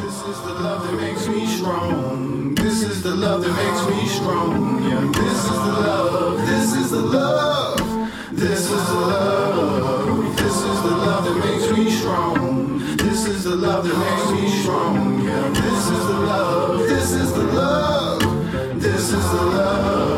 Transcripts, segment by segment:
This is the love that makes me strong. This is the love that makes me strong. Yeah, this is the love. This is the love. This is the love. This is the love that makes me strong. This is the love that makes me strong. Yeah, this is the love. This is the love. This is the love.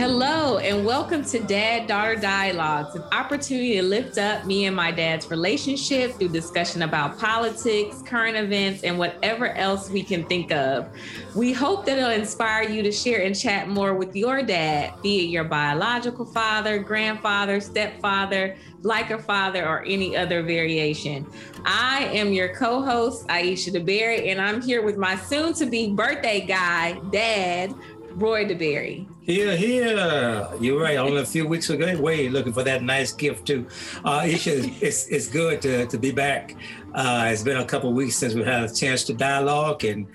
Hello, and welcome to Dad Daughter Dialogues, an opportunity to lift up me and my dad's relationship through discussion about politics, current events, and whatever else we can think of. We hope that it'll inspire you to share and chat more with your dad, be it your biological father, grandfather, stepfather, like a father, or any other variation. I am your co host, Aisha DeBerry, and I'm here with my soon to be birthday guy, Dad, Roy DeBerry. Here, here. You're right. Only a few weeks ago, way looking for that nice gift too. Uh, it's it's good to, to be back. Uh, it's been a couple weeks since we had a chance to dialogue and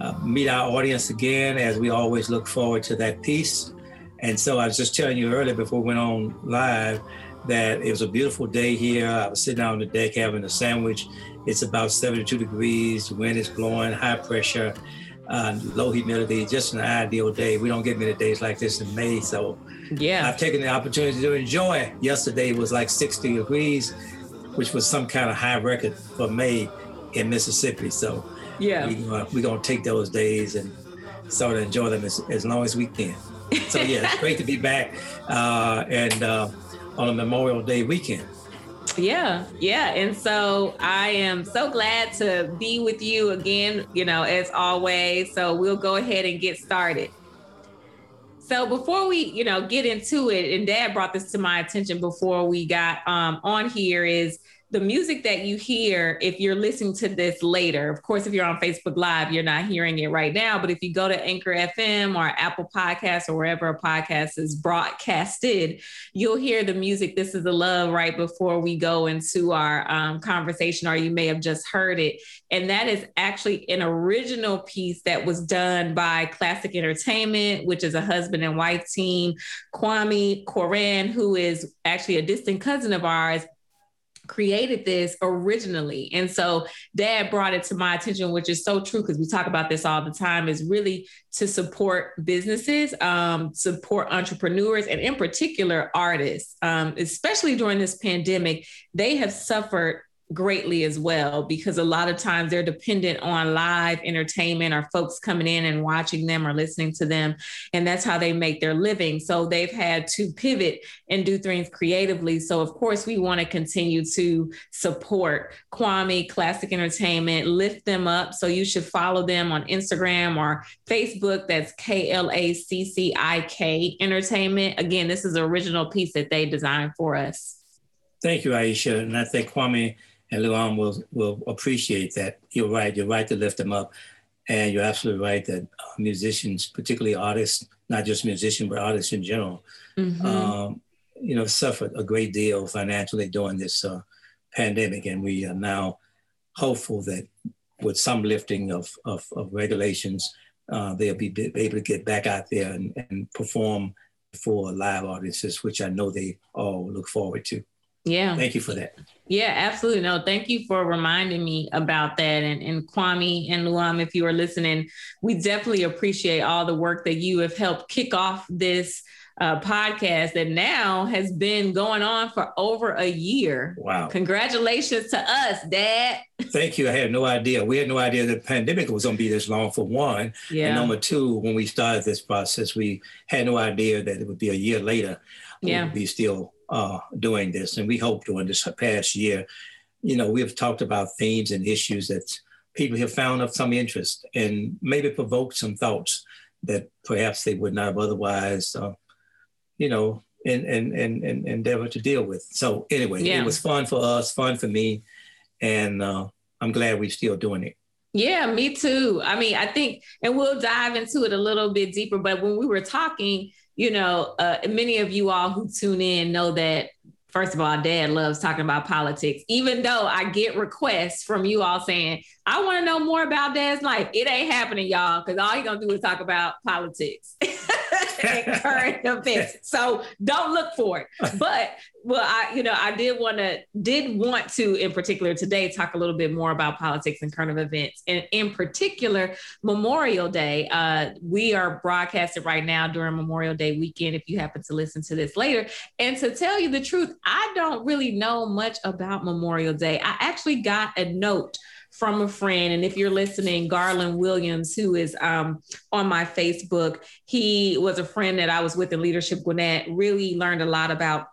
uh, meet our audience again, as we always look forward to that piece. And so I was just telling you earlier before we went on live that it was a beautiful day here. I was sitting out on the deck having a sandwich. It's about 72 degrees. The wind is blowing, high pressure uh, low humidity, just an ideal day. We don't get many days like this in May, so Yeah. I've taken the opportunity to enjoy. Yesterday was like 60 degrees, which was some kind of high record for May in Mississippi. So Yeah. we, uh, we're gonna take those days and sort of enjoy them as, as long as we can. So yeah, it's great to be back uh, and uh, on a Memorial Day weekend. Yeah, yeah. And so I am so glad to be with you again, you know, as always. So we'll go ahead and get started. So before we, you know, get into it, and Dad brought this to my attention before we got um, on here is the music that you hear if you're listening to this later. Of course, if you're on Facebook Live, you're not hearing it right now. But if you go to Anchor FM or Apple Podcasts or wherever a podcast is broadcasted, you'll hear the music this is the love right before we go into our um, conversation or you may have just heard it and that is actually an original piece that was done by classic entertainment which is a husband and wife team kwame koran who is actually a distant cousin of ours created this originally. And so dad brought it to my attention, which is so true because we talk about this all the time, is really to support businesses, um, support entrepreneurs, and in particular artists, um, especially during this pandemic, they have suffered greatly as well because a lot of times they're dependent on live entertainment or folks coming in and watching them or listening to them and that's how they make their living. So they've had to pivot and do things creatively. So of course we want to continue to support kwame classic entertainment lift them up. So you should follow them on instagram or facebook. That's k-l-a-c-c-i-k entertainment. Again this is an original piece that they designed for us. Thank you, Aisha. And I think Kwame and Luan will, will appreciate that. You're right. You're right to lift them up. And you're absolutely right that uh, musicians, particularly artists, not just musicians, but artists in general, Mhm. um, you know, suffered a great deal financially during this uh, pandemic. And we are now hopeful that with some lifting of, of, of regulations, uh, they'll be, be able to get back out there and, and perform for live audiences, which I know they all look forward to. yeah Thank you for that. Yeah, absolutely. No, thank you for reminding me about that. And, and Kwame and Luam, if you are listening, we definitely appreciate all the work that you have helped kick off this uh, podcast that now has been going on for over a year. Wow. Congratulations to us, Dad. Thank you. I had no idea. We had no idea the pandemic was going to be this long for one. And Yeah. number two, when we started this process, we had no idea that it would be a year later. Yeah. We would be still uh, doing this. And we hope during this past year, you know, we've talked about themes and issues that people have found of some interest and maybe provoked some thoughts that perhaps they would not have otherwise, uh, you know, and and and and endeavor to deal with. So anyway, Yeah. it was fun for us, fun for me, and uh, I'm glad we're still doing it. Yeah, me too. I mean, I think, and we'll dive into it a little bit deeper. But when we were talking, you know, uh, many of you all who tune in know that first of all, dad loves talking about politics, even though I get requests from you all saying, I want to know more about dad's life. It ain't happening, y'all, because all you're going to do is talk about politics. and current events. So don't look for it. But well, I you know I did want to did want to in particular today talk a little bit more about politics and current events, and in particular Memorial Day. Uh, we are broadcasting right now during Memorial Day weekend. If you happen to listen to this later, and to tell you the truth, I don't really know much about Memorial Day. I actually got a note from a friend. And if you're listening, Garland Williams, who is um, on my Facebook, he was a friend that I was with in Leadership Gwinnett, really learned a lot about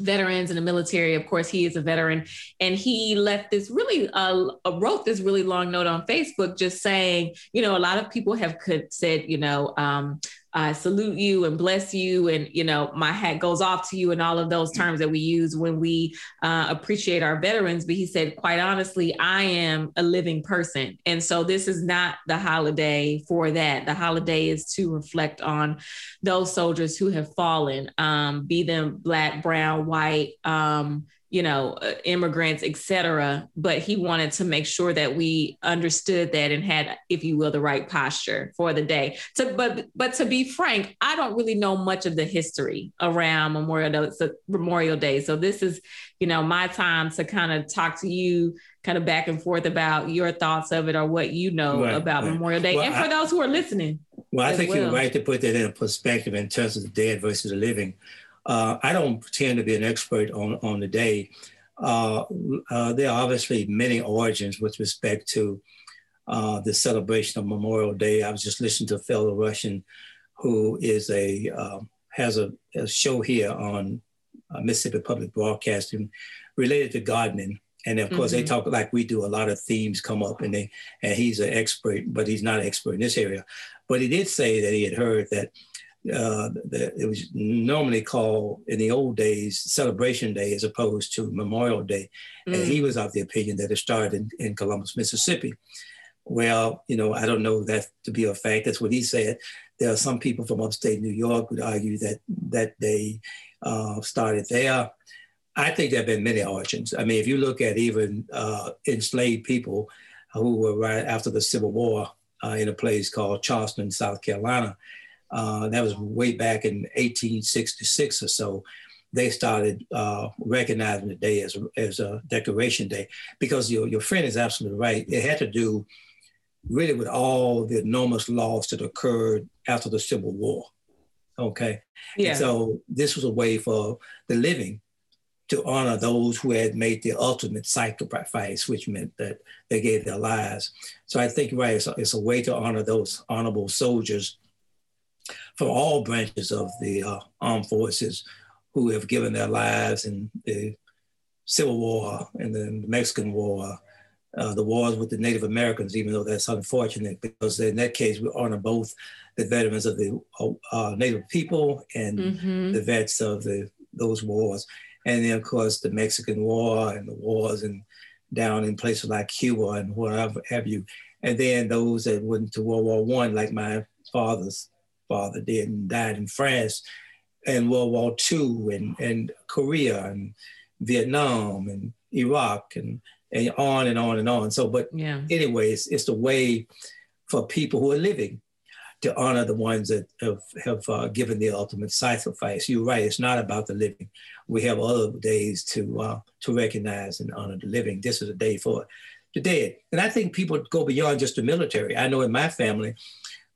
veterans in the military. Of course, he is a veteran, and he left this really uh, wrote this really long note on Facebook, just saying, you know, a lot of people have could, said, you know, um, I salute you and bless you, and you know my hat goes off to you, and all of those terms that we use when we uh, appreciate our veterans. But he said, quite honestly, I am a living person, and so this is not the holiday for that. The holiday is to reflect on those soldiers who have fallen, um, be them black, brown, white. Um, you know, uh, immigrants, et cetera. But he wanted to make sure that we understood that and had, if you will, the right posture for the day. To, but but to be frank, I don't really know much of the history around Memorial Day. So Memorial Day. So this is, you know, my time to kind of talk to you kind of back and forth about your thoughts of it or what you know right, about right. Memorial Day. Well, and for I, those who are listening. Well, I think well. you're right to put that in a perspective in terms of the dead versus the living. Uh, I don't pretend to be an expert on, on the day. Uh, uh, there are obviously many origins with respect to uh, the celebration of Memorial Day. I was just listening to a Felder Rushing who is a um, has a, a, show here on uh, Mississippi Public Broadcasting related to gardening. And of course, mm-hmm. they talk like we do. A lot of themes come up, and they and he's an expert, but he's not an expert in this area. But he did say that he had heard that uh, it was normally called in the old days Decoration Day as opposed to Memorial Day. Mm. And he was of the opinion that it started in, in Columbus, Mississippi. Well, you know, I don't know that to be a fact. That's what he said. There are some people from upstate New York would argue that that they uh, started there. I think there have been many origins. I mean, if you look at even uh, enslaved people who were right after the Civil War uh, in a place called Charleston, South Carolina, uh, that was way back in 1866 or so. They started uh, recognizing the day as, as a Decoration Day because your, your friend is absolutely right. It had to do really with all the enormous loss that occurred after the Civil War. Okay. Yeah. And so this was a way for the living to honor those who had made the ultimate sacrifice, which meant that they gave their lives. So I think, right, it's a, it's a way to honor those honorable soldiers from all branches of the uh, armed forces who have given their lives in the Civil War and the Mexican War, uh, the wars with the Native Americans, even though that's unfortunate because in that case we honor both the veterans of the uh, Native people and mm-hmm. the vets of the those wars, and then of course the Mexican War and the wars and down in places like Cuba and wherever have you, and then those that went to World War One, like my father's father did and died in France and World War II and, and Korea and Vietnam and Iraq and, and on and on and on. So, but yeah. anyways, it's the way for people who are living to honor the ones that have, have uh, given the ultimate sacrifice. You're right, it's not about the living. We have other days to, uh, to recognize and honor the living. This is a day for the dead. And I think people go beyond just the military. I know in my family,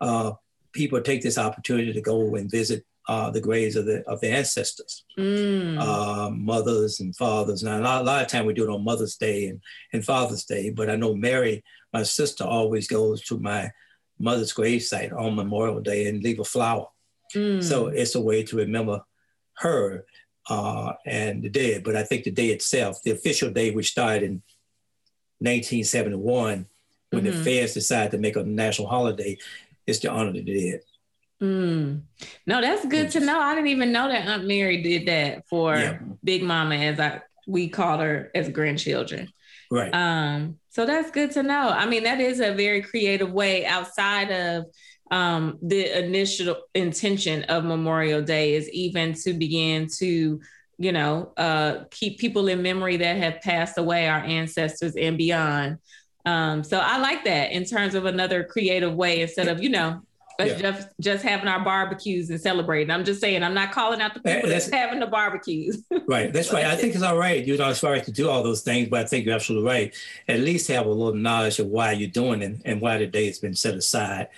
uh, people take this opportunity to go and visit uh, the graves of the of the ancestors, mm. uh, mothers and fathers. Now, a lot, a lot of time we do it on Mother's Day and, and Father's Day, but I know Mary, my sister, always goes to my mother's gravesite on Memorial Day and leave a flower. Mm. So it's a way to remember her uh, and the dead. But I think the day itself, the official day, which started in 1971, when mm-hmm. the feds decided to make a national holiday, is the honor of the dead. Mm. No, that's good to know. I didn't even know that Aunt Mary did that for yeah. Big Mama, as I we called her as grandchildren. Right. Um, so that's good to know. I mean, that is a very creative way outside of um, the initial intention of Memorial Day is even to begin to, you know, uh, keep people in memory that have passed away, our ancestors and beyond. Um, so I like that in terms of another creative way instead of, you know, Us Yeah. just just having our barbecues and celebrating. I'm just saying, I'm not calling out the people that's that's- having the barbecues. Right. That's right. I think it's all right, you know, as far as to do all those things, but I think you're absolutely right. At least have a little knowledge of why you're doing it and why the day has been set aside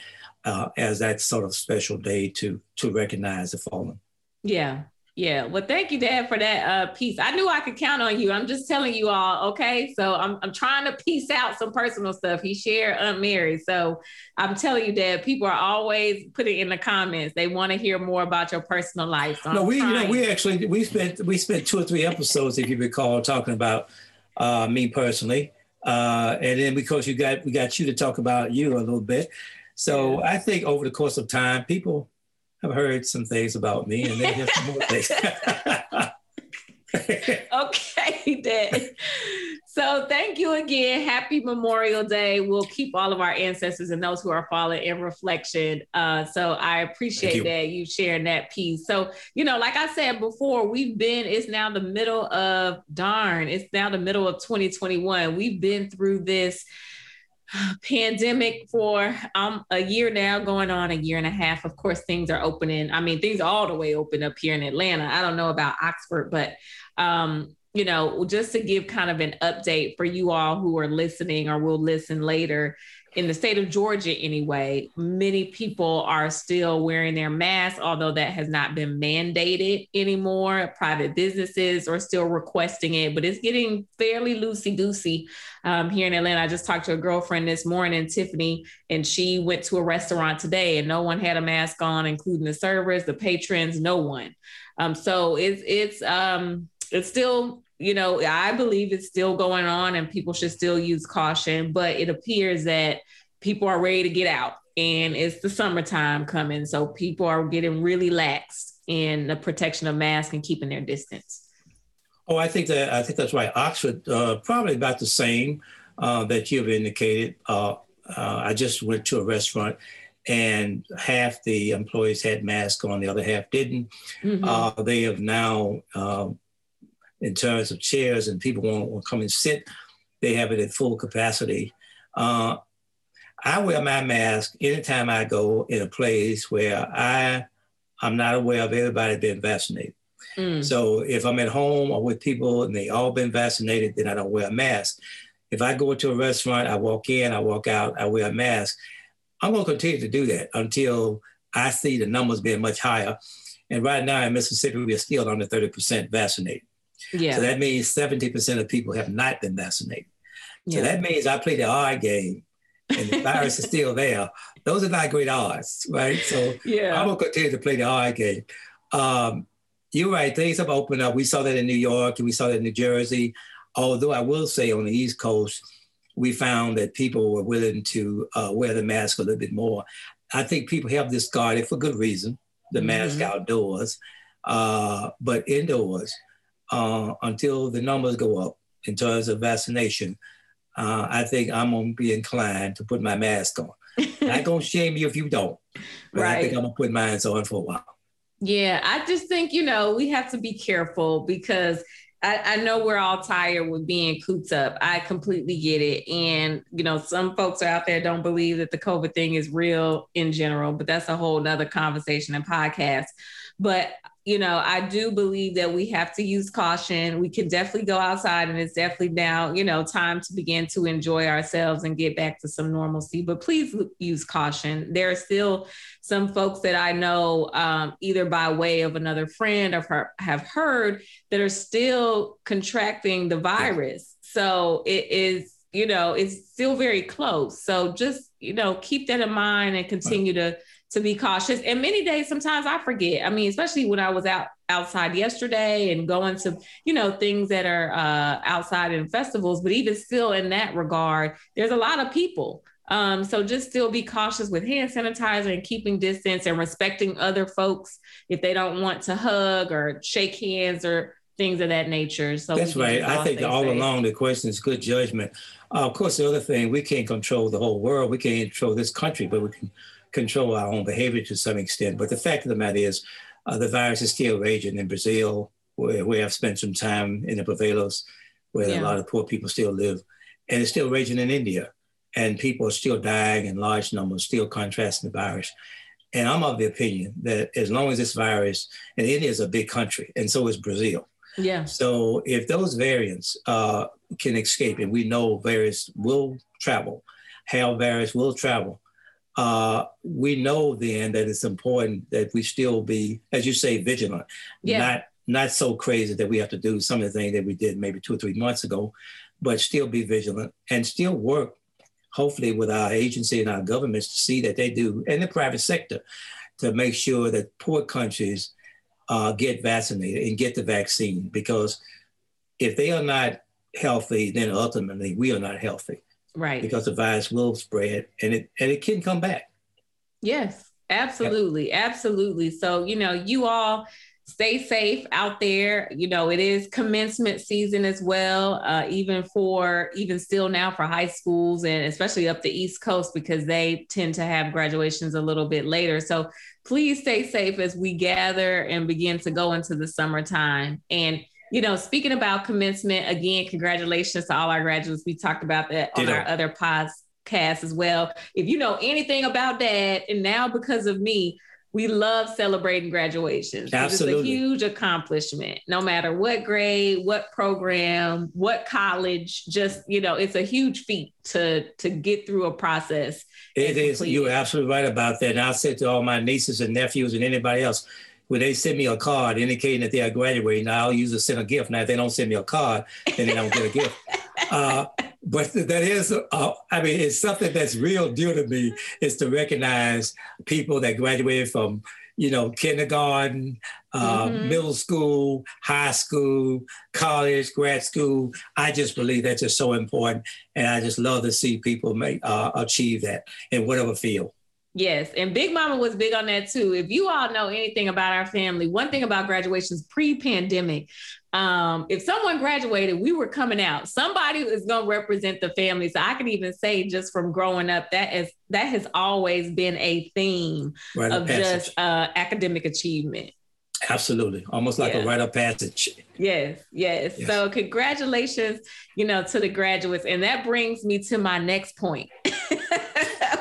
uh, as that sort of special day to to recognize the fallen. Yeah. Yeah. Well, thank you, Dad, for that uh, piece. I knew I could count on you. I'm just telling you all, okay? So I'm, I'm trying to piece out some personal stuff. He shared Aunt Mary. So I'm telling you, Dad, people are always putting in the comments. They want to hear more about your personal life. So No, I'm we you know we actually we spent we spent two or three episodes, if you recall, talking about uh, me personally, uh, and then because you got we got you to talk about you a little bit. So I think over the course of time, people have heard some things about me, and they hear some more things. okay, Dad. So thank you again. Happy Memorial Day. We'll keep all of our ancestors and those who are fallen in reflection. Uh, so I appreciate you. that you sharing that piece. So, you know, like I said before, we've been, it's now the middle of darn, it's now the middle of 2021. We've been through this pandemic for um a year now going on a year and a half. Of course things are opening. I mean things all the way open up here in atlanta. I don't know about oxford but um you know just to give kind of an update for you all who are listening or will listen later in the state of georgia anyway many people are still wearing their masks although that has not been mandated anymore private businesses are still requesting it but it's getting fairly loosey goosey um, here in Atlanta. I just talked to a girlfriend this morning, Tiffany, and she went to a restaurant today and no one had a mask on, including the servers, the patrons, no one. Um, so it's it's um, it's still, you know, I believe it's still going on and people should still use caution, but it appears that people are ready to get out and it's the summertime coming. So people are getting really lax in the protection of masks and keeping their distance. Oh, I think that I think that's right. Oxford, uh, probably about the same uh, that you've indicated. Uh, uh, I just went to a restaurant, and half the employees had masks on, the other half didn't. Mhm. Uh, they have now, um, in terms of chairs and people want to come and sit, they have it at full capacity. Uh, I wear my mask anytime I go in a place where I I'm not aware of everybody being vaccinated. Mm. So if I'm at home or with people and they all been vaccinated, then I don't wear a mask. If I go into a restaurant, I walk in, I walk out, I wear a mask. I'm going to continue to do that until I see the numbers being much higher. And right now in Mississippi, we are still under 30% vaccinated. Yeah. So that means 70% of people have not been vaccinated. So yeah. that means I play the odd game and the virus is still there. Those are not great odds, right? So yeah. I'm gonna continue to play the hard game. Um, you're right. Things have opened up. We saw that in New York and we saw that in New Jersey. Although I will say on the East Coast, we found that people were willing to uh, wear the mask a little bit more. I think people have discarded for good reason the mask Mhm. outdoors, uh, but indoors uh, until the numbers go up in terms of vaccination. Uh, I think I'm gonna be inclined to put my mask on. I'm not gonna shame you if you don't, but I think I'm gonna put mine on for a while. Yeah, I just think, you know, we have to be careful because I, I know we're all tired with being cooped up. I completely get it. And, you know, some folks are out there don't believe that the COVID thing is real in general, but that's a whole nother conversation and podcast. But, you know, I do believe that we have to use caution. We can definitely go outside and it's definitely now, you know, time to begin to enjoy ourselves and get back to some normalcy. But please use caution. There are still some folks that I know, um, either by way of another friend or her- have heard, that are still contracting the virus. So it is, you know, it's still very close. So just, you know, keep that in mind and continue to to be cautious. And many days, sometimes I forget. I mean, especially when I was out outside yesterday and going to, you know, things that are uh, outside in festivals. But even still, in that regard, there's a lot of people. Um, so just still be cautious with hand sanitizer and keeping distance and respecting other folks if they don't want to hug or shake hands or things of that nature. So That's right. I think all safe. along the question is good judgment. Uh, of course, the other thing we can't control the whole world. We can't control this country, but we can control our own behavior to some extent. But the fact of the matter is, uh, the virus is still raging in Brazil, where, where I've spent some time in the favelas, where Yeah. a lot of poor people still live, and it's still raging in India, and people are still dying in large numbers, still contrasting the virus. And I'm of the opinion that as long as this virus, and India is a big country, and so is Brazil. Yeah. So if those variants uh, can escape, and we know variants will travel, how variants will travel, uh, we know then that it's important that we still be, as you say, vigilant, Yeah. not not so crazy that we have to do some of the things that we did maybe two or three months ago, but still be vigilant and still work, hopefully, with our agency and our governments to see that they do, and the private sector, to make sure that poor countries uh, get vaccinated and get the vaccine. Because if they are not healthy, then ultimately we are not healthy Right. because the virus will spread and it and it can come back. Yes, absolutely. Absolutely. So, you know, you all stay safe out there. You know, it is commencement season as well, uh, even for, even still now for high schools and especially up the East Coast because they tend to have graduations a little bit later. So please stay safe as we gather and begin to go into the summertime. And you know, speaking about commencement, again, congratulations to all our graduates. We talked about that on our other podcasts as well. If you know anything about that, and now because of me, we love celebrating graduations. It's a Absolutely. huge accomplishment, no matter what grade, what program, what college, just, you know, it's a huge feat to to get through a process. It complete You're absolutely right about that. And I said to all my nieces and nephews and anybody else, when they send me a card indicating that they are graduating, I'll usually send a gift. Now, if they don't send me a card, then they don't get a gift. Uh, but that is, uh, I mean, it's something that's real dear to me is to recognize people that graduated from, you know, kindergarten, uh, Mhm. middle school, high school, college, grad school. I just believe that's just so important, and I just love to see people make uh, achieve that in whatever field. Yes, and Big Mama was big on that too. If you all know anything about our family, one thing about graduations pre-pandemic, um, if someone graduated, we were coming out. Somebody is going to represent the family. So I can even say, just from growing up, that is that has always been a theme Right of just uh, academic achievement. absolutely, almost like Yeah. a rite of passage. Yes, yes, Yes. So congratulations, you know, to the graduates. And that brings me to my next point,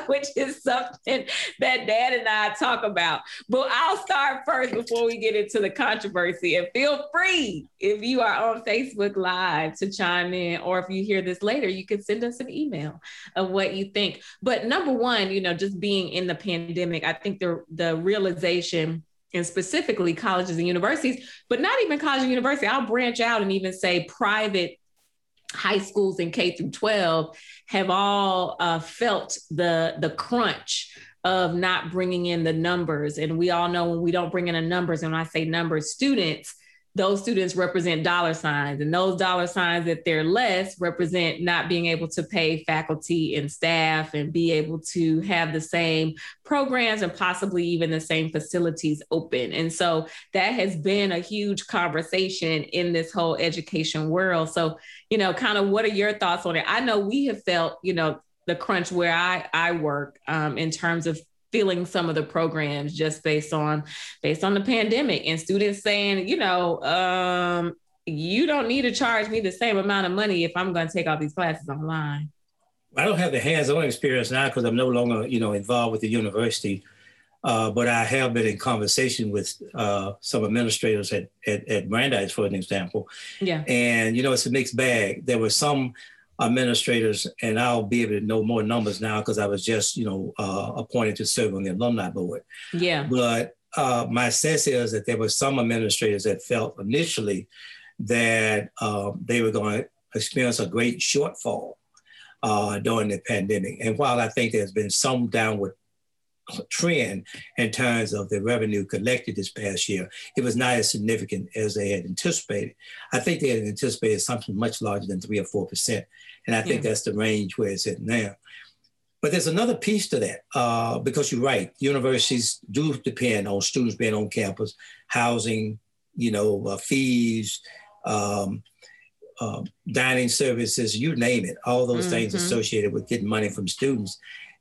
which is something that Dad and I talk about. But I'll start first before we get into the controversy. And feel free if you are on Facebook Live to chime in, or if you hear this later, you can send us an email of what you think. But number one, you know, just being in the pandemic, I think the the realization and specifically colleges and universities, but not even college and university. I'll branch out and even say private high schools in K through 12 have all uh, felt the the crunch of not bringing in the numbers. And we all know when we don't bring in the numbers, and when I say numbers, students, those students represent dollar signs, and those dollar signs that they're less represent not being able to pay faculty and staff and be able to have the same programs and possibly even the same facilities open. And so that has been a huge conversation in this whole education world. So, you know, kind of what are your thoughts on it? I know we have felt, you know, the crunch where I I work um, in terms of filling some of the programs just based on based on the pandemic and students saying, you know, um, you don't need to charge me the same amount of money if I'm going to take all these classes online. I don't have the hands-on experience now because I'm no longer, you know, involved with the university. Uh, but I have been in conversation with uh, some administrators at, at, at Brandeis, for an example. Yeah. And, you know, it's a mixed bag. There were some administrators, and I'll be able to know more numbers now because I was just, you know, uh, appointed to serve on the alumni board. Yeah. But uh, my sense is that there were some administrators that felt initially that uh, they were going to experience a great shortfall uh, during the pandemic. And while I think there's been some downward trend in terms of the revenue collected this past year, it was not as significant as they had anticipated. I think they had anticipated something much larger than three or four percent, and I think Yeah. that's the range where it's at now. But there's another piece to that uh, because you're right. Universities do depend on students being on campus, housing, you know, uh, fees, um, um, dining services, you name it. All those things Mhm. associated with getting money from students.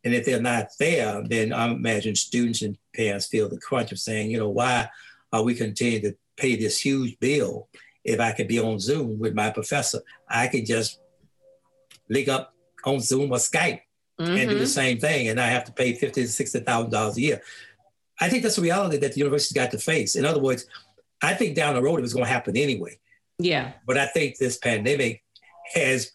And if they're not there, then I imagine students and parents feel the crunch of saying, you know, why are we continuing to pay this huge bill if I could be on Zoom with my professor? I could just link up on Zoom or Skype and do the Mhm. same thing, and I have to pay fifty to sixty thousand dollars a year. I think that's a reality that the university's got to face. In other words, I think down the road it was going to happen anyway. Yeah. But I think this pandemic has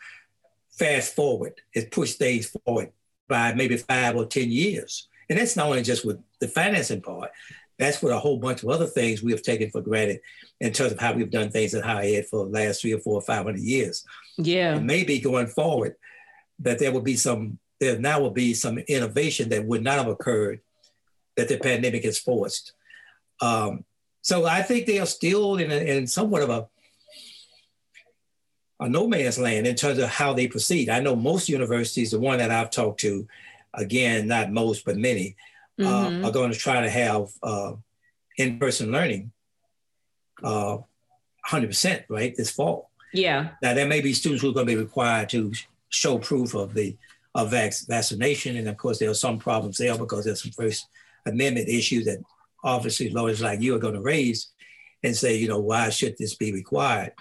fast forward, has pushed things forward by maybe five or 10 years. And that's not only just with the financing part, that's with a whole bunch of other things we have taken for granted in terms of how we've done things in higher ed for the last three or four or 500 years. Yeah. And maybe going forward, that there will be some, there now will be some innovation that would not have occurred that the pandemic has forced. Um, so I think they are still in, a, in somewhat of a, a no man's land in terms of how they proceed. I know most universities, the one that I've talked to, again, not most, but many, uh, Mhm. are going to try to have uh, in person learning uh, 100%, right, this fall. Yeah. Now, there may be students who are going to be required to show proof of the of vac- vaccination. And of course, there are some problems there because there's some First Amendment issues that obviously lawyers like you are going to raise and say, you know, why should this be required?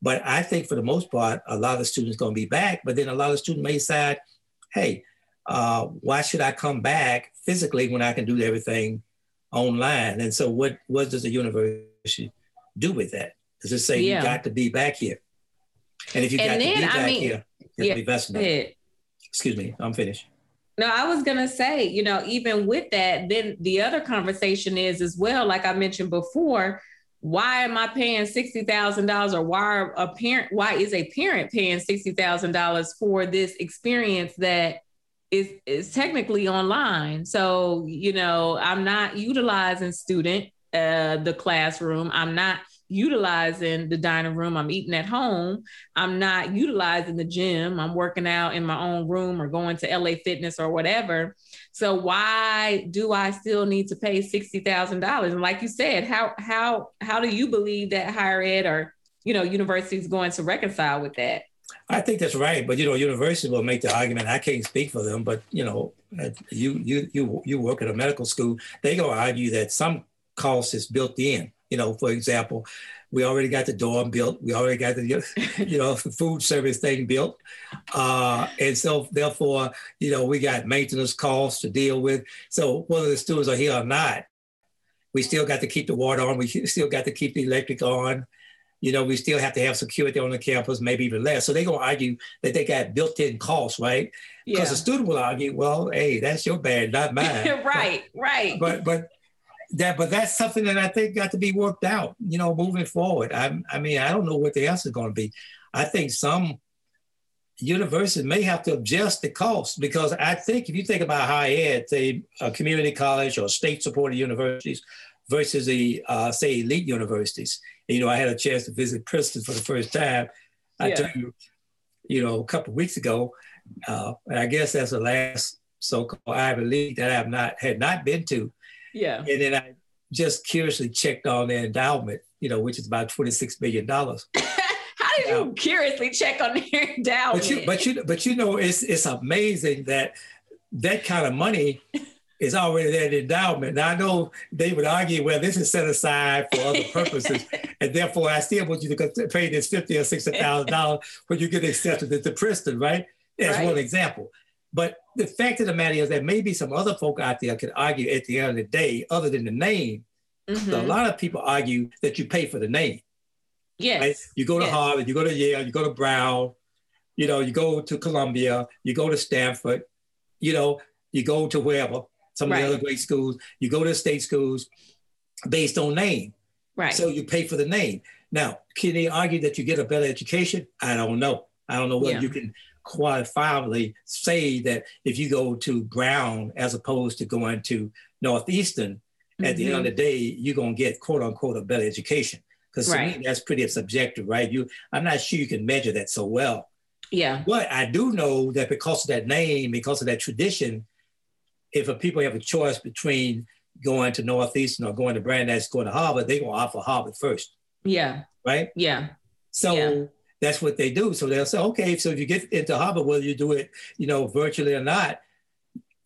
But I think for the most part, a lot of the students going to be back, but then a lot of students may decide, hey, uh, why should I come back physically when I can do everything online? And so what, what does the university do with that? Does it say Yeah. you got to be back here? And if you And got to then, be I back mean, here, yeah, to. It- Excuse me, I'm finished. No, I was gonna say, you know, even with that, then the other conversation is as well, like I mentioned before, why am I paying sixty thousand dollars, or why a parent? Why is a parent paying sixty thousand dollars for this experience that is is technically online? So you know, I'm not utilizing student uh, the classroom. I'm not utilizing the dining room. I'm eating at home. I'm not utilizing the gym. I'm working out in my own room or going to LA Fitness or whatever. So why do I still need to pay sixty thousand dollars? And like you said, how how how do you believe that higher ed or you know university is going to reconcile with that? I think that's right, but you know, university will make the argument. I can't speak for them, but you know, uh, you you you you work at a medical school. They gonna argue that some cost is built in. You know, for example, we already got the dorm built. We already got the you know the food service thing built, uh, and so therefore, you know, we got maintenance costs to deal with. So whether the students are here or not, we still got to keep the water on. We still got to keep the electric on. You know, we still have to have security on the campus, maybe even less. So they're going to argue that they got built-in costs, right? Because Yeah. the student will argue, well, hey, that's your bad, not mine. right, right. But but that but that's something that I think got to be worked out. You know, moving forward. I I mean, I don't know what the answer is going to be. I think some universities may have to adjust the cost because I think if you think about higher ed, say a community college or state-supported universities versus the uh, say elite universities. You know, I had a chance to visit Princeton for the first time. I Yeah. told you, you know, a couple of weeks ago, uh, and I guess that's the last so-called Ivy League that I have not had not been to. Yeah. And then I just curiously checked on their endowment, you know, which is about twenty-six billion dollars. How did you curiously check on their endowment? But you, but you, but you know, it's it's amazing that that kind of money is already there in the endowment. Now I know they would argue, well, this is set aside for other purposes, and therefore I still want you to pay this fifty or sixty thousand dollars when you get accepted into Princeton, right? That's Right. one example. But the fact of the matter is that maybe some other folk out there could argue at the end of the day, other than the name. Mhm. So a lot of people argue that you pay for the name. Yes. Right? You go to Yes. Harvard, you go to Yale, you go to Brown, you know, you go to Columbia, you go to Stanford, you know, you go to wherever, some of the other great schools, you go to state schools based on name. Right. So you pay for the name. Now, can they argue that you get a better education? I don't know. I don't know whether Yeah. you can quantifiably say that if you go to Brown as opposed to going to Northeastern, at the end of the mm-hmm. day, you're gonna get quote unquote a better education. Because to Right. me, that's pretty subjective, right? You, I'm not sure you can measure that so well. yeah. But I do know that because of that name, because of that tradition, if a people have a choice between going to Northeastern or going to Brandeis, going to Harvard, they're gonna offer Harvard first, Yeah. right? Yeah. So Yeah. That's what they do. So they'll say, okay, so if you get into Harvard, whether you do it, you know, virtually or not,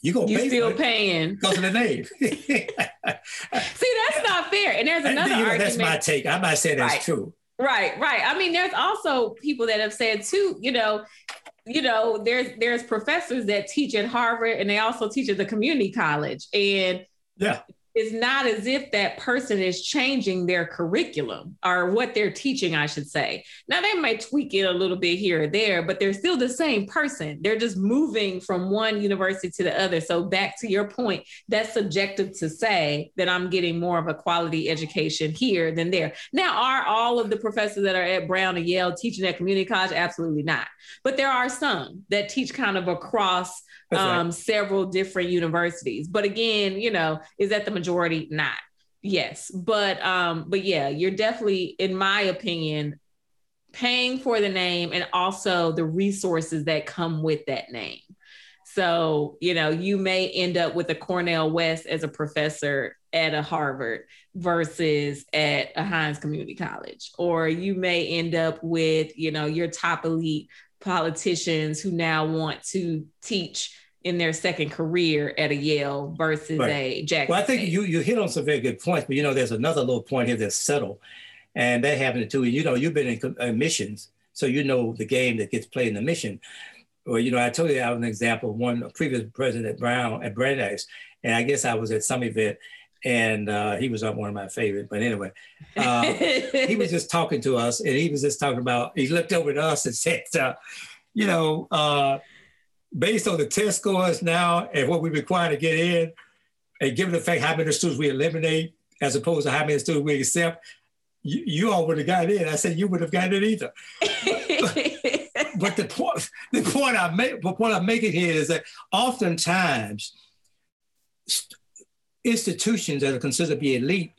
you're gonna You pay still paying. because of the name. See, that's not fair. And there's another You know, argument. that's my take. I'm not saying that's Right. true. Right, right. I mean, there's also people that have said too, you know, you know, there's there's professors that teach at Harvard and they also teach at the community college. And Yeah. It's not as if that person is changing their curriculum or what they're teaching, I should say. Now, they might tweak it a little bit here or there, but they're still the same person. They're just moving from one university to the other. So, back to your point, that's subjective to say that I'm getting more of a quality education here than there. Now, are all of the professors that are at Brown and Yale teaching at community college? Absolutely not. But there are some that teach kind of across um, right. several different universities. But again, you know, is that the majority? Not. Yes, but um, but yeah, you're definitely, in my opinion, paying for the name and also the resources that come with that name. So, you know, you may end up with a Cornel West as a professor at a Harvard versus at a Hinds Community College. Or you may end up with, you know, your top elite politicians who now want to teach in their second career at a Yale versus right. a Jackson. Well, I think you you hit on some very good points, but you know, there's another little point here that's subtle, and that happened to you You know you've been in missions, so you know the game that gets played in the mission. Or you know, I told you I was an example of one previous president Brown at Brandeis, and I guess I was at some event, and uh, he was one of my favorite. But anyway, uh, he was just talking to us, and he was just talking about. He looked over at us and said, uh, "You know, uh, based on the test scores now and what we require to get in, and given the fact how many students we eliminate as opposed to how many students we accept, you, you all would have gotten in. I said you would have gotten it either. but, the point, the point I make, the point I'm making here is that oftentimes institutions that are considered to be elite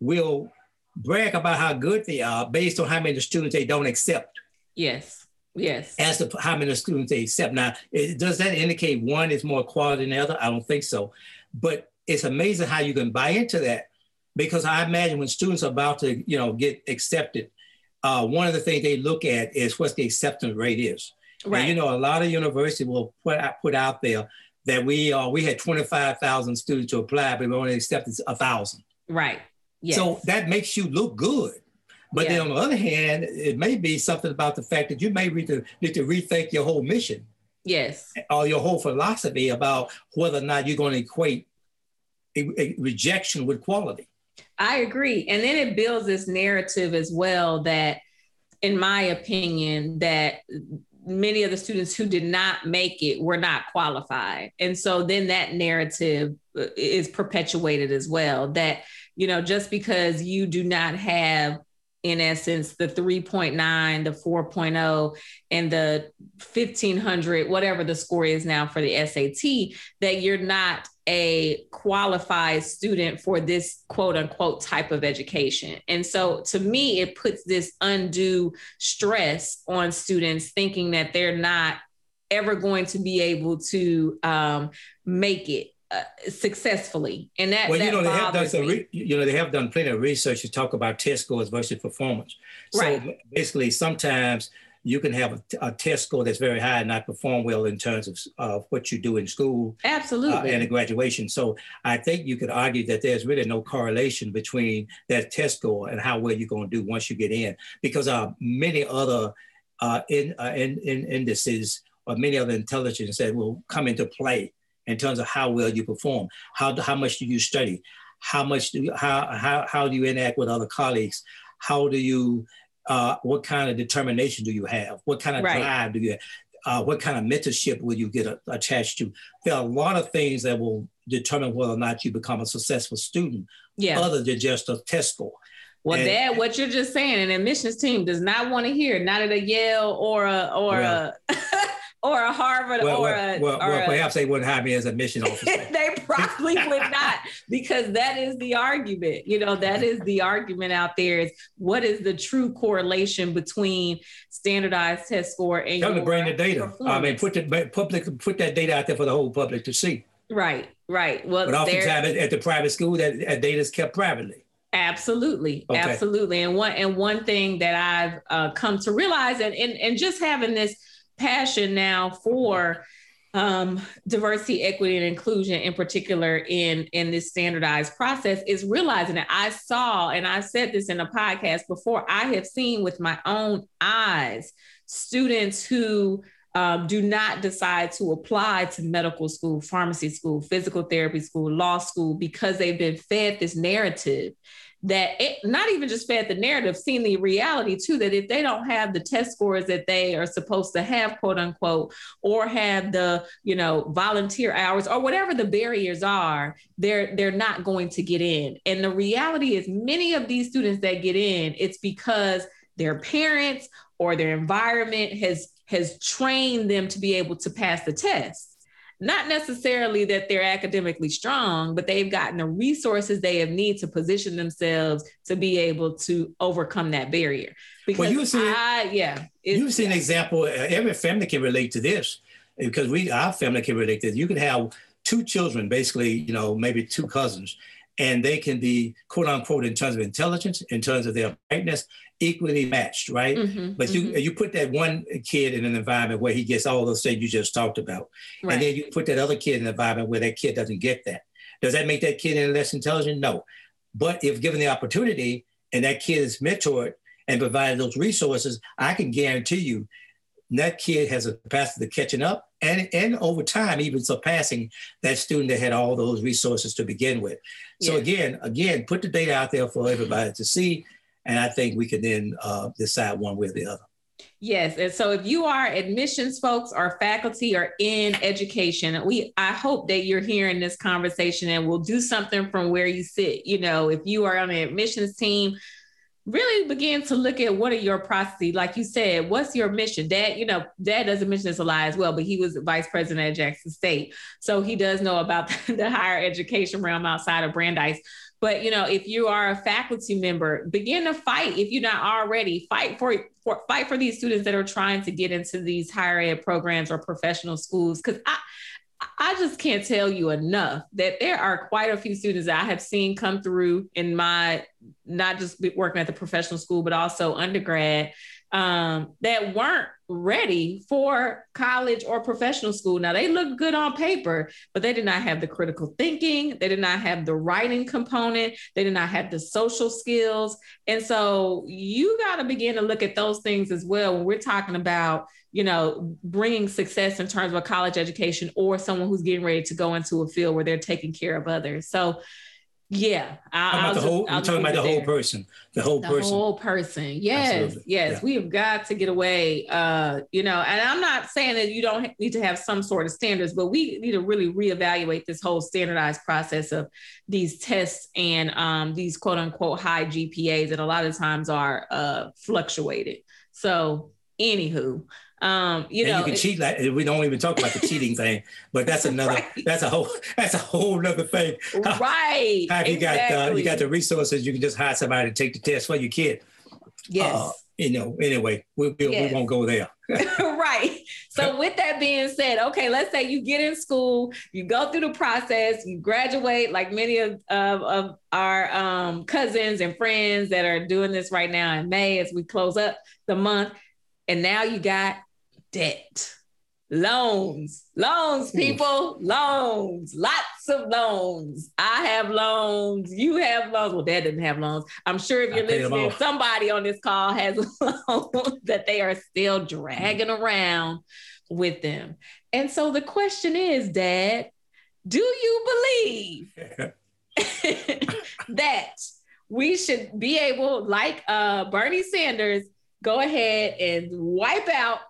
will brag about how good they are based on how many students they don't accept. Yes. Yes. As to how many students they accept. Now, it, does that indicate one is more quality than the other? I don't think so. But it's amazing how you can buy into that because I imagine when students are about to, you know, get accepted, uh, one of the things they look at is what the acceptance rate is. Right. And, you know, a lot of universities will put out, put out there that we uh, we had 25,000 students to apply, but we only accepted a thousand. Right. Yes. So that makes you look good. But yeah. then on the other hand, it may be something about the fact that you may need to, need to rethink your whole mission. Yes. Or your whole philosophy about whether or not you're going to equate a, a rejection with quality. I agree. And then it builds this narrative as well that, in my opinion, that many of the students who did not make it were not qualified. And so then that narrative uh, is perpetuated as well that, you know, just because you do not have in essence the 3.9 the 4.0 and the 1500 whatever the score is now for the SAT that you're not a qualified student for this quote unquote type of education. And so to me it puts this undue stress on students thinking that they're not ever going to be able to um, make it uh, successfuless and that well that you know they have done some re- you know they have done plenty of research to talk about test scores versus performance. So right. basically sometimes you can have a, a, test score that's very high and not perform well in terms of uh, what you do in school absolutely. uh, and a graduation. So i think you could argue that there's really no correlation between that test score and how well you're going to do once you get in. Because uh, many other uh, in, uh, in, in indices or many other intelligence that will come into play in terms of how well you perform. How, how much do you study? How much do you, how, how, how do you interact with other colleagues? How do you, uh, what kind of determination do you have? What kind of right. drive do you have? Uh, what kind of mentorship will you get a, attached to? There are a lot of things that will determine whether or not you become a successful student, yeah. other than just a test score. Well, and, Dad, what you're just saying, an admissions team does not want to hear, not at a Yale or a or well, a or a Harvard well, or well, a well, or well perhaps they wouldn't hire me as a mission officer. they probably would not because that is the argument. You know, that is the argument out there is what is the true correlation between standardized test score and Tell them to bring the data. I mean, put the public put that data out there for the whole public to see. Right, right. Well, but oftentimes at the private school, that, that data is kept privately. Absolutely, okay. absolutely. And one and one thing that I've uh, come to realize, and, and and just having this passion now for um, diversity, equity, and inclusion, in particular in in this standardized process, is realizing that I saw, and I said this in a podcast before, I have seen with my own eyes students who um, do not decide to apply to medical school, pharmacy school, physical therapy school, law school because they've been fed this narrative that it, not even just fed the narrative, seen the reality too, that if they don't have the test scores that they are supposed to have, quote unquote, or have the, you know, volunteer hours or whatever the barriers are, they're they're not going to get in. And the reality is many of these students that get in, it's because their parents or their environment has has trained them to be able to pass the test not necessarily that they're academically strong, but they've gotten the resources they have need to position themselves to be able to overcome that barrier. Because well, you see, I, yeah, you've seen an example. Every family can relate to this because we, our family can relate to this. You can have two children, basically, you know, maybe two cousins, and they can be quote unquote in terms of intelligence, in terms of their brightness, equally matched, right? Mm-hmm, but you mm-hmm. you put that one kid in an environment where he gets all those things you just talked about, right. and then you put that other kid in an environment where that kid doesn't get that. Does that make that kid any less intelligent? No. But if given the opportunity and that kid is mentored and provided those resources, I can guarantee you that kid has a capacity to catching up and, and over time even surpassing that student that had all those resources to begin with. So yeah. again, again, put the data out there for everybody to see and I think we can then uh, decide one way or the other. Yes, and so if you are admissions folks or faculty or in education, we I hope that you're hearing this conversation and will do something from where you sit. You know, if you are on the admissions team, really begin to look at what are your processes. Like you said, what's your mission? Dad, you know, Dad doesn't mention this a lot as well, but he was vice president at Jackson State, so he does know about the higher education realm outside of Brandeis. But you know, if you are a faculty member, begin to fight. If you're not already, fight for, for fight for these students that are trying to get into these higher ed programs or professional schools. Because I I just can't tell you enough that there are quite a few students that I have seen come through in my not just working at the professional school, but also undergrad um, that weren't ready for college or professional school. Now, they looked good on paper, but they did not have the critical thinking. They did not have the writing component. They did not have the social skills. And so you got to begin to look at those things as well when we're talking about, you know, bringing success in terms of a college education or someone who's getting ready to go into a field where they're taking care of others. So, yeah, I, the whole, I'm talking about the whole person, the whole the person, the whole person. Yes, Absolutely. yes, yeah. we have got to get away. Uh, you know, and I'm not saying that you don't need to have some sort of standards, but we need to really reevaluate this whole standardized process of these tests and um, these quote unquote high GPAs that a lot of times are uh, fluctuated. So, anywho, um, you and know, you can cheat like we don't even talk about the cheating thing, but that's another right. that's a whole that's a whole other thing. Right. How, you exactly. got uh, you got the resources, you can just hire somebody to take the test for your kid. Yes. Uh, you know, anyway, we, we, yes. we won't go there. right. So, with that being said, okay, let's say you get in school, you go through the process, you graduate, like many of, of, of our um, cousins and friends that are doing this right now in May as we close up the month. And now you got debt. Loans, loans, people, loans, lots of loans. I have loans. You have loans. Well, Dad didn't have loans. I'm sure if you're listening, somebody on this call has loans that they are still dragging around with them. And so the question is, Dad, do you believe that we should be able, like uh, Bernie Sanders, go ahead and wipe out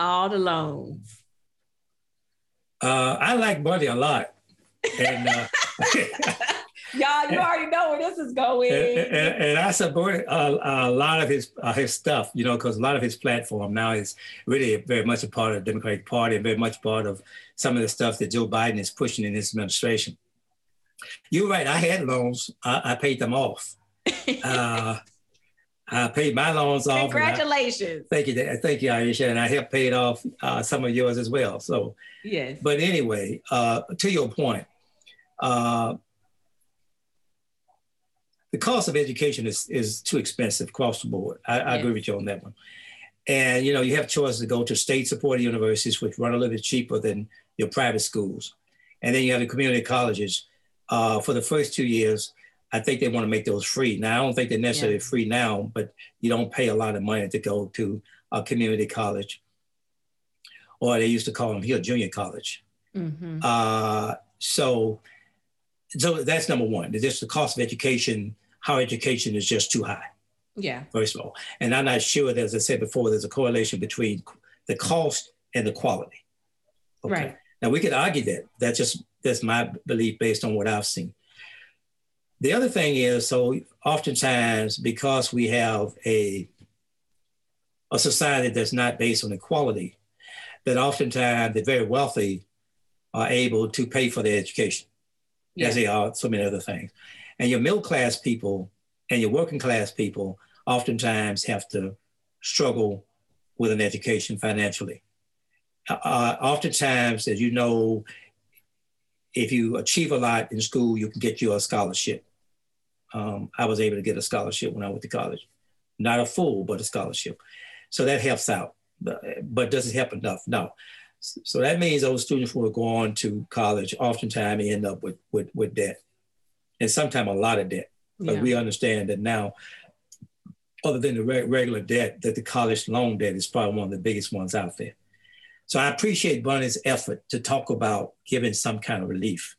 all the loans? Uh, I like Bernie a lot. And, uh, Y'all, you already know where this is going. And, and, and I support a, a, lot of his uh, his stuff, you know, because a lot of his platform now is really very much a part of the Democratic Party and very much part of some of the stuff that Joe Biden is pushing in his administration. You're right. I had loans. I, I paid them off. Uh, I paid my loans off. Congratulations. I, thank you. Thank you, Aisha. And I have paid off uh, some of yours as well. So, yes. But anyway, uh, to your point, uh, the cost of education is, is too expensive across the board. I, yes. I, agree with you on that one. And, you know, you have choices to go to state supported universities, which run a little bit cheaper than your private schools. And then you have the community colleges. Uh, for the first two years, I think they want to make those free. Now, I don't think they're necessarily yeah. free now, but you don't pay a lot of money to go to a community college. or they used to call them here junior college. Mhm. Uh, so, so that's number one. Just the cost of education, how education is just too high, Yeah. first of all. And I'm not sure, that, as I said before, there's a correlation between the cost and the quality. Right. Now we could argue that. That's just that's my belief based on what I've seen. The other thing is, so oftentimes because we have a a society that's not based on equality, that oftentimes the very wealthy are able to pay for their education, Yeah. as they are so many other things. And your middle class people and your working class people oftentimes have to struggle with an education financially. Uh, oftentimes, as you know, if you achieve a lot in school, you can get you a scholarship. Um, I was able to get a scholarship when I went to college, not a full, but a scholarship. So that helps out, but, does it help enough? No. So that means those students who are going to college oftentimes end up with, with, with debt and sometimes a lot of debt. But Yeah. we understand that now, other than the re- regular debt, that the college loan debt is probably one of the biggest ones out there. So I appreciate Bernie's effort to talk about giving some kind of relief.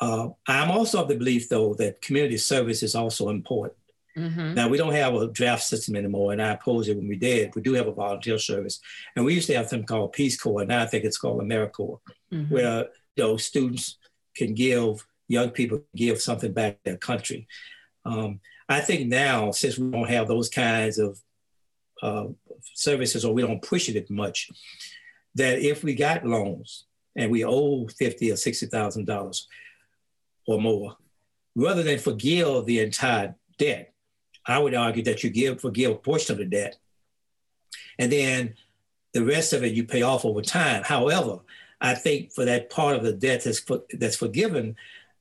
Uh, I'm also of the belief, though, that community service is also important. Mhm. Now, we don't have a draft system anymore, and I oppose it when we did. We do have a volunteer service, and we used to have something called Peace Corps, and now I think it's called AmeriCorps Mhm. where you know students can give young people can give something back to their country. Um, I think now since we don't have those kinds of uh, services or we don't push it as much, that if we got loans and we owe fifty or sixty thousand dollars or more, rather than forgive the entire debt, I would argue that you give forgive a portion of the debt, and then the rest of it you pay off over time. However, I think for that part of the debt that's for, that's forgiven,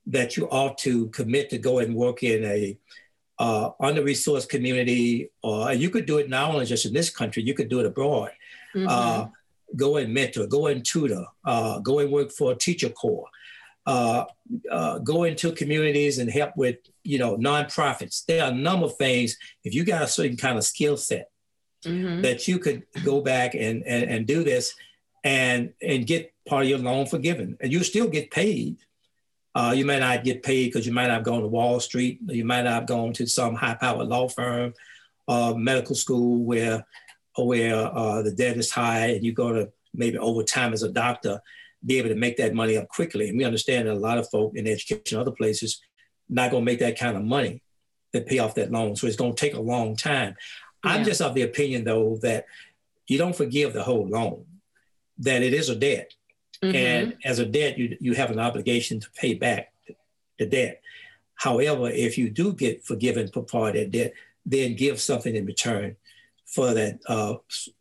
that you ought to commit to go and work in a uh, under-resourced community, or you could do it not only just in this country, you could do it abroad. Mhm. Uh, go and mentor, go and tutor, uh, go and work for a teacher corps, uh, uh, go into communities and help with you know nonprofits. There are a number of things. If you got a certain kind of skill set, Mhm. that you could go back and, and, and do this and and get part of your loan forgiven and you still get paid uh, you may not get paid because you might not have gone to wall street you might not have gone to some high powered law firm or medical school where where uh, the debt is high and you go to maybe overtime as a doctor be able to make that money up quickly and we understand that a lot of folk in education other places not going to make that kind of money to pay off that loan so it's going to take a long time I'm just of the opinion, though, that you don't forgive the whole loan, that it is a debt. Mhm. And as a debt, you, you have an obligation to pay back the debt. However, if you do get forgiven for part of that debt, then give something in return for that uh,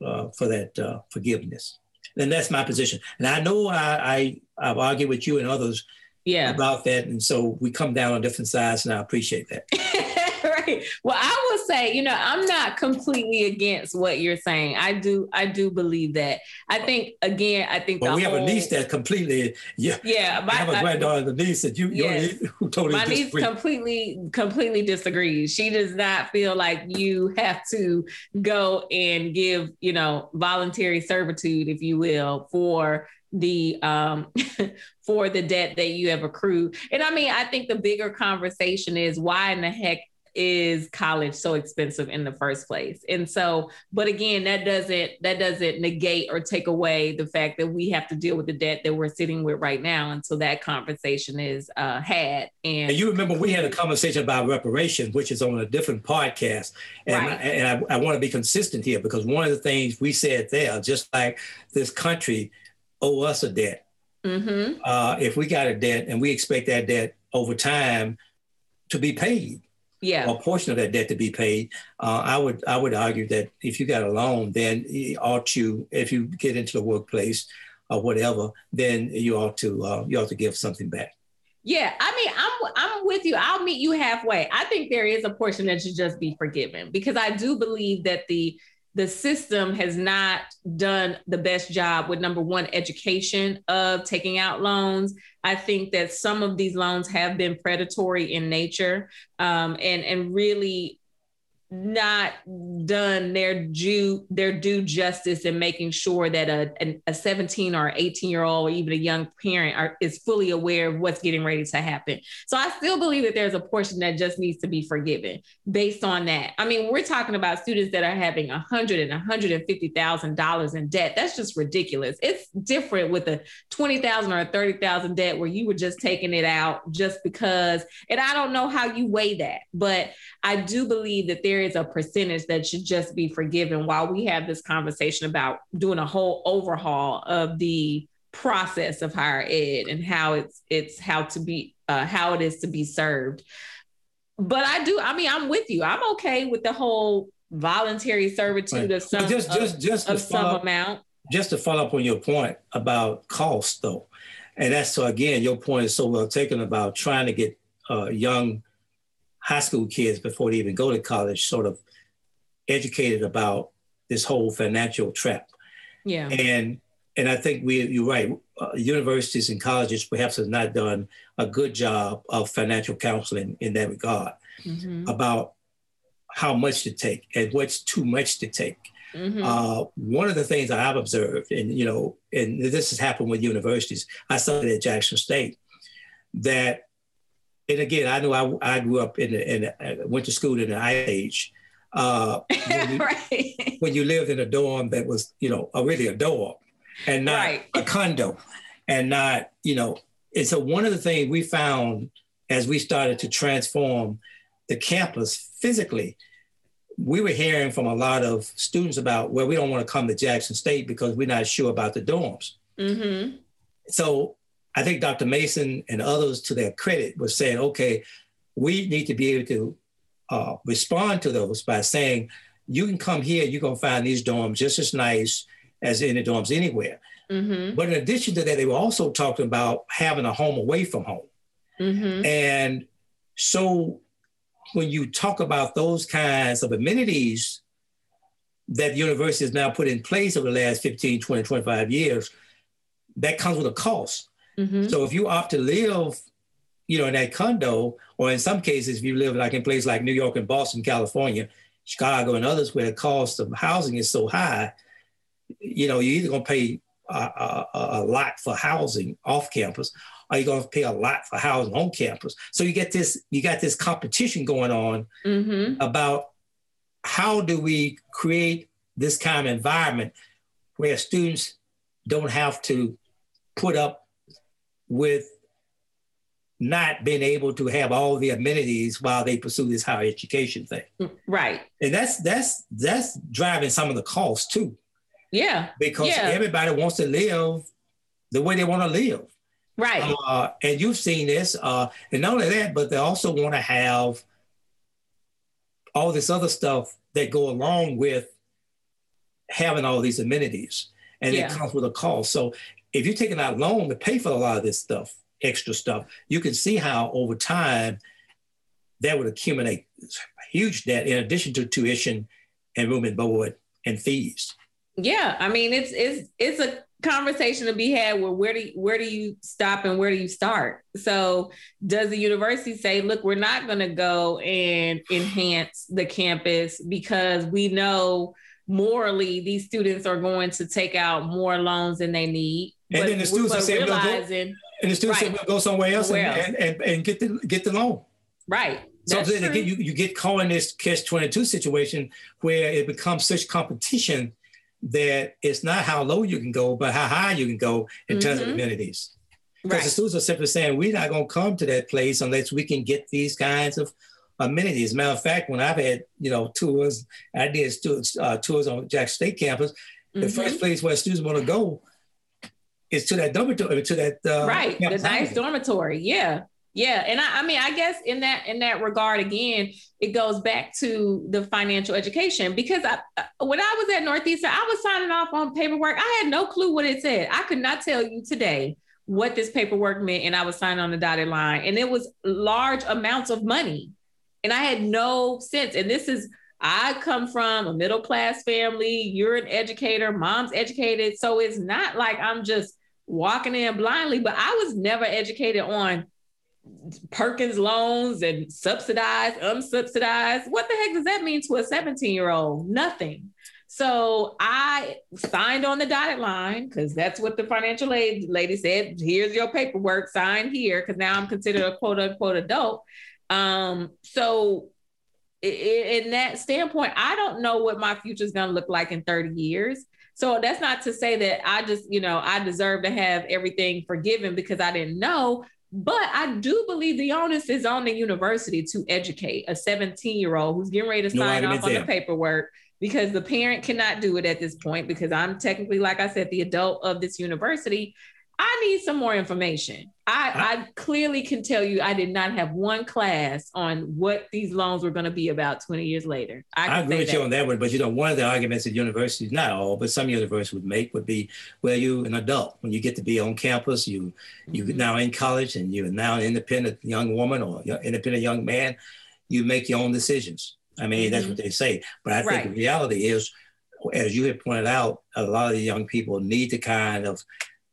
uh, for that uh, forgiveness. And that's my position. And I know I, I I've argued with you and others yeah. about that, and so we come down on different sides, and I appreciate that. right. Well, I will say, you know, I'm not completely against what you're saying. I do, I do believe that. I think again, I think the we have a niece that completely yeah. Yeah, I have a granddaughter, the niece that you, your Yes. niece who totally my niece completely, completely disagrees. She does not feel like you have to go and give, you know, voluntary servitude, if you will, for the um for the debt that you have accrued. And I mean, I think the bigger conversation is why in the heck is college so expensive in the first place and so but again that doesn't that doesn't negate or take away the fact that we have to deal with the debt that we're sitting with right now until that conversation is uh, had and, And you remember we had a conversation about reparations, which is on a different podcast. And, Right. and I, I want to be consistent here because one of the things we said there, just like this country owe us a debt. Mhm. Uh, if we got a debt and we expect that debt over time to be paid, yeah or a portion of that debt to be paid, uh, I would I would argue that if you got a loan, then ought you, if you get into the workplace or whatever, then you ought to uh, you ought to give something back. Yeah, I mean, I'm I'm with you. I'll meet you halfway. I think there is a portion that should just be forgiven because I do believe that the the system has not done the best job with number one education of taking out loans. I think that some of these loans have been predatory in nature, um, and and really not done their due their due justice in making sure that a, a 17 or 18 year old or even a young parent are, is fully aware of what's getting ready to happen. So i still believe that there's a portion that just needs to be forgiven based on that. I mean we're talking about students that are having 100 and 150000 dollars in debt. That's just ridiculous. It's different with a 20000 or 30000 debt where you were just taking it out just because and i don't know how you weigh that but i do believe that there is a percentage that should just be forgiven while we have this conversation about doing a whole overhaul of the process of higher ed and how it's it's how to be uh, how it is to be served. But i do i mean i'm with you. I'm okay with the whole voluntary servitude right. of some just just just of some up, amount. just to follow up on your point about cost though. And that's so again your point is so well taken about trying to get uh, young high school kids before they even go to college sort of educated about this whole financial trap. Yeah. And and I think we you're right. Uh, universities and colleges perhaps have not done a good job of financial counseling in that regard mm-hmm. about how much to take and what's too much to take. Mm-hmm. Uh, one of the things I've observed, and you know, and this has happened with universities. I studied at Jackson State, that and again, I know I, I grew up in, the, in went to school in the ice age. Uh, when, you, right. when you lived in a dorm that was, you know, a, really a dorm and not right. a condo and not, you know, and so one of the things we found as we started to transform the campus physically, we were hearing from a lot of students about, well, we don't want to come to Jackson State because we're not sure about the dorms. Mm-hmm. So I think Dr. Mason and others, to their credit, were saying, okay, we need to be able to uh, respond to those by saying, you can come here, you're going to find these dorms just as nice as any dorms anywhere. Mm-hmm. But in addition to that, they were also talking about having a home away from home. Mm-hmm. And so when you talk about those kinds of amenities that the university has now put in place over the last 15, 20, 25 years, that comes with a cost. Mm-hmm. So if you opt to live, you know, in that condo, or in some cases, if you live like in places like New York and Boston, California, Chicago, and others where the cost of housing is so high, you know, you're either going to pay a, a, a, lot for housing off campus, or you're going to pay a lot for housing on campus. So you get this, you got this competition going on mm-hmm. about how do we create this kind of environment where students don't have to put up with not being able to have all the amenities while they pursue this higher education thing. Right. And that's that's that's driving some of the costs too. Yeah. Because yeah. everybody wants to live the way they want to live. Right. Uh, and you've seen this. Uh, and not only that, but they also want to have all this other stuff that go along with having all these amenities. And yeah. it comes with a cost. So if you're taking out loan to pay for a lot of this stuff, extra stuff, you can see how over time that would accumulate huge debt in addition to tuition and room and board and fees. Yeah, I mean it's it's it's a conversation to be had where where do you, where do you stop and where do you start? So does the university say, look, we're not going to go and enhance the campus because we know morally these students are going to take out more loans than they need and then the students are saying, we'll go, and the students right. say, we'll go somewhere else, and, else? And, and, and, get the get the loan. Right. So then you, you get caught in this catch 22 situation where it becomes such competition that it's not how low you can go, but how high you can go in mm-hmm. terms of mm-hmm. amenities. Because right. the students are simply saying, we're not going to come to that place unless we can get these kinds of amenities. Matter of fact, when I've had, you know, tours, I did tours, uh, tours on Jack State campus, the mm-hmm. first place where students want to go is to that dormitory, to that uh, right, the nice dormitory. Yeah, yeah, and I, I mean, I guess in that in that regard, again, it goes back to the financial education because I, uh, when I was at Northeastern, I was signing off on paperwork. I had no clue what it said. I could not tell you today what this paperwork meant, and I was signing on the dotted line, and it was large amounts of money, and I had no sense. And this is I come from a middle class family. You're an educator. Mom's educated. So it's not like I'm just walking in blindly, but I was never educated on Perkins loans and subsidized, unsubsidized. What the heck does that mean to a 17 year old? Nothing. So I signed on the dotted line because that's what the financial aid lady said. Here's your paperwork, sign here, because now I'm considered a quote unquote adult. Um, so in that standpoint, I don't know what my future is going to look like in 30 years. So that's not to say that I just, you know, I deserve to have everything forgiven because I didn't know. But I do believe the onus is on the university to educate a 17 year old who's getting ready to sign no off on the paperwork because the parent cannot do it at this point because I'm technically, like I said, the adult of this university. I need some more information. I, I, clearly can tell you I did not have one class on what these loans were going to be about 20 years later. I, I agree with that. you on that one, but you know, one of the arguments that universities, not all, but some universities would make would be, well, you're an adult. When you get to be on campus, you you mm-hmm. now in college and you're now an independent young woman or independent young man, you make your own decisions. I mean, mm-hmm. that's what they say. But I think the reality is, as you had pointed out, a lot of the young people need to kind of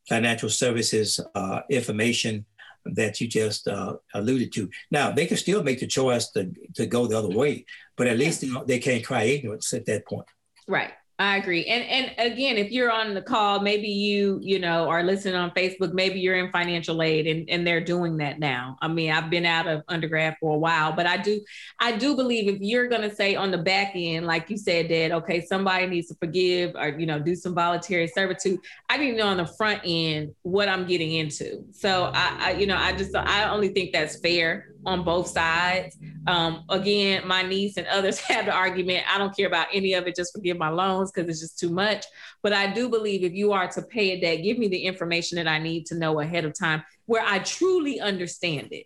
financial services uh, information that you just uh, alluded to. Now they can still make the choice to, to go the other way, but at least you know, they can't cry ignorance at that point. Right. I agree. And and again, if you're on the call, maybe you, you know, are listening on Facebook, maybe you're in financial aid and, and they're doing that now. I mean, I've been out of undergrad for a while, but I do I do believe if you're gonna say on the back end, like you said, that okay, somebody needs to forgive or you know, do some voluntary servitude. I need to know on the front end what I'm getting into. So I, I you know, I just I only think that's fair on both sides. Um, again, my niece and others have the argument I don't care about any of it, just forgive my loans because it's just too much. But I do believe if you are to pay a debt, give me the information that I need to know ahead of time where I truly understand it.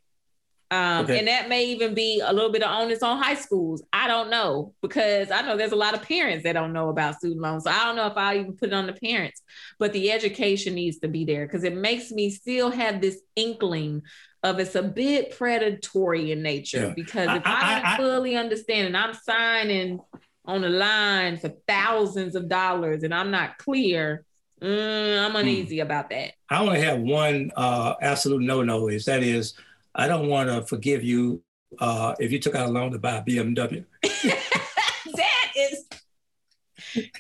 Um, okay. And that may even be a little bit of onus on high schools. I don't know because I know there's a lot of parents that don't know about student loans. So I don't know if I'll even put it on the parents, but the education needs to be there because it makes me still have this inkling of it's a bit predatory in nature yeah. because if I, I, I don't fully understand and I'm signing on the line for thousands of dollars and I'm not clear, mm, I'm hmm. uneasy hmm. about that. I only have one uh, absolute no-no is that is I don't want to forgive you uh, if you took out a loan to buy a BMW. that is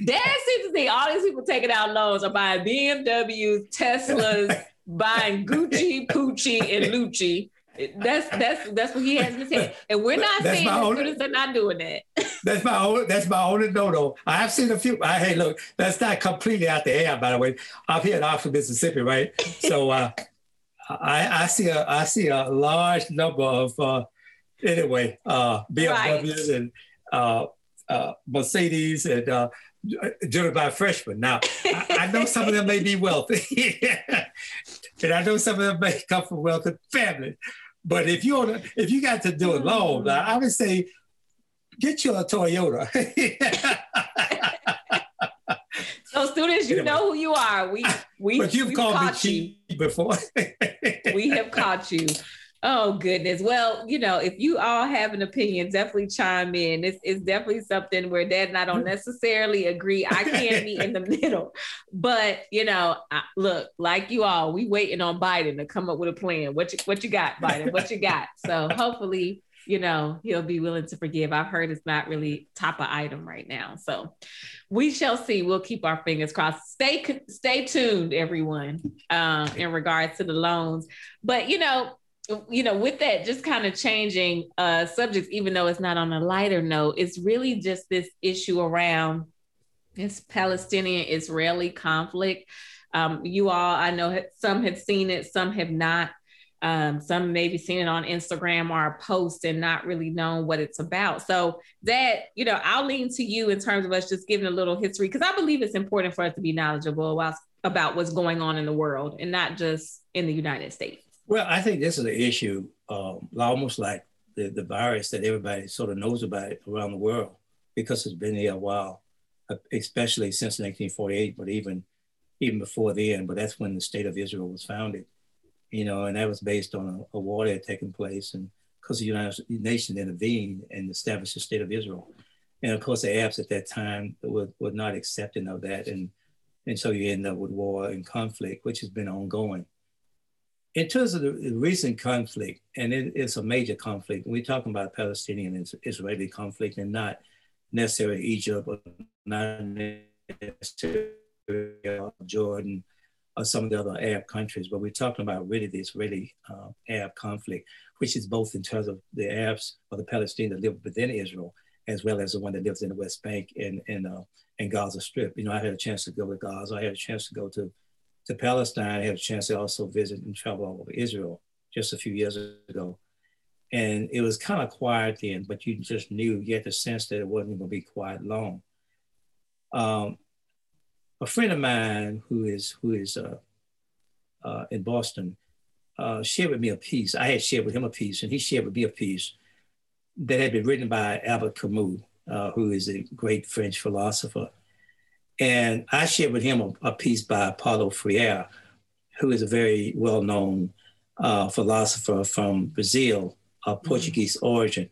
that seems to be all these people taking out loans are buying BMWs, Teslas, buying Gucci, Poochie, and Lucci. That's that's that's what he has in his head, and we're not that's saying the only, students are not doing that. that's my own. That's my only no no. I have seen a few. I, hey, look, that's not completely out the air, by the way. I'm here in Oxford, Mississippi, right? So uh, I, I see a I see a large number of uh, anyway uh, BMWs right. and uh, uh, Mercedes and uh, driven by freshmen. Now, I, I, know some of them may be wealthy, and I know some of them may come from wealthy families. But if you if you got to do a loan, mm-hmm. I would say get you a Toyota. so students, you anyway. know who you are. We we but you've called me cheap you. before. we have caught you. Oh goodness. Well, you know, if you all have an opinion, definitely chime in. It's, it's definitely something where Dad and I don't necessarily agree. I can't be in the middle, but you know, I, look, like you all, we waiting on Biden to come up with a plan. What you what you got, Biden? What you got? So hopefully, you know, he'll be willing to forgive. I've heard it's not really top of item right now, so we shall see. We'll keep our fingers crossed. Stay stay tuned, everyone, um, in regards to the loans. But you know you know, with that, just kind of changing uh, subjects, even though it's not on a lighter note, it's really just this issue around this Palestinian Israeli conflict. Um, you all, I know some have seen it, some have not. Um, some maybe seen it on Instagram or a post and not really known what it's about. So that, you know, I'll lean to you in terms of us just giving a little history because I believe it's important for us to be knowledgeable about, about what's going on in the world and not just in the United States. Well, I think this is an issue um, almost like the, the virus that everybody sort of knows about around the world because it's been here a while, uh, especially since 1948, but even even before then. But that's when the state of Israel was founded, you know, and that was based on a, a war that had taken place, and because the United Nations intervened and established the state of Israel, and of course the Arabs at that time were, were not accepting of that, and and so you end up with war and conflict, which has been ongoing. In terms of the recent conflict, and it, it's a major conflict, we're talking about Palestinian Israeli conflict and not necessarily Egypt or not necessarily Jordan or some of the other Arab countries, but we're talking about really the Israeli uh, Arab conflict, which is both in terms of the Arabs or the Palestinians that live within Israel, as well as the one that lives in the West Bank and, and, uh, and Gaza Strip. You know, I had a chance to go to Gaza. I had a chance to go to to Palestine. I had a chance to also visit and travel all over Israel just a few years ago. And it was kind of quiet then, but you just knew, you had the sense that it wasn't going to be quiet long. Um, a friend of mine who is who is uh, uh, in Boston uh, shared with me a piece. I had shared with him a piece, and he shared with me a piece that had been written by Albert Camus, uh, who is a great French philosopher. And I shared with him a, a piece by Paulo Freire, who is a very well-known uh, philosopher from Brazil, of mm-hmm. Portuguese mm-hmm. origin.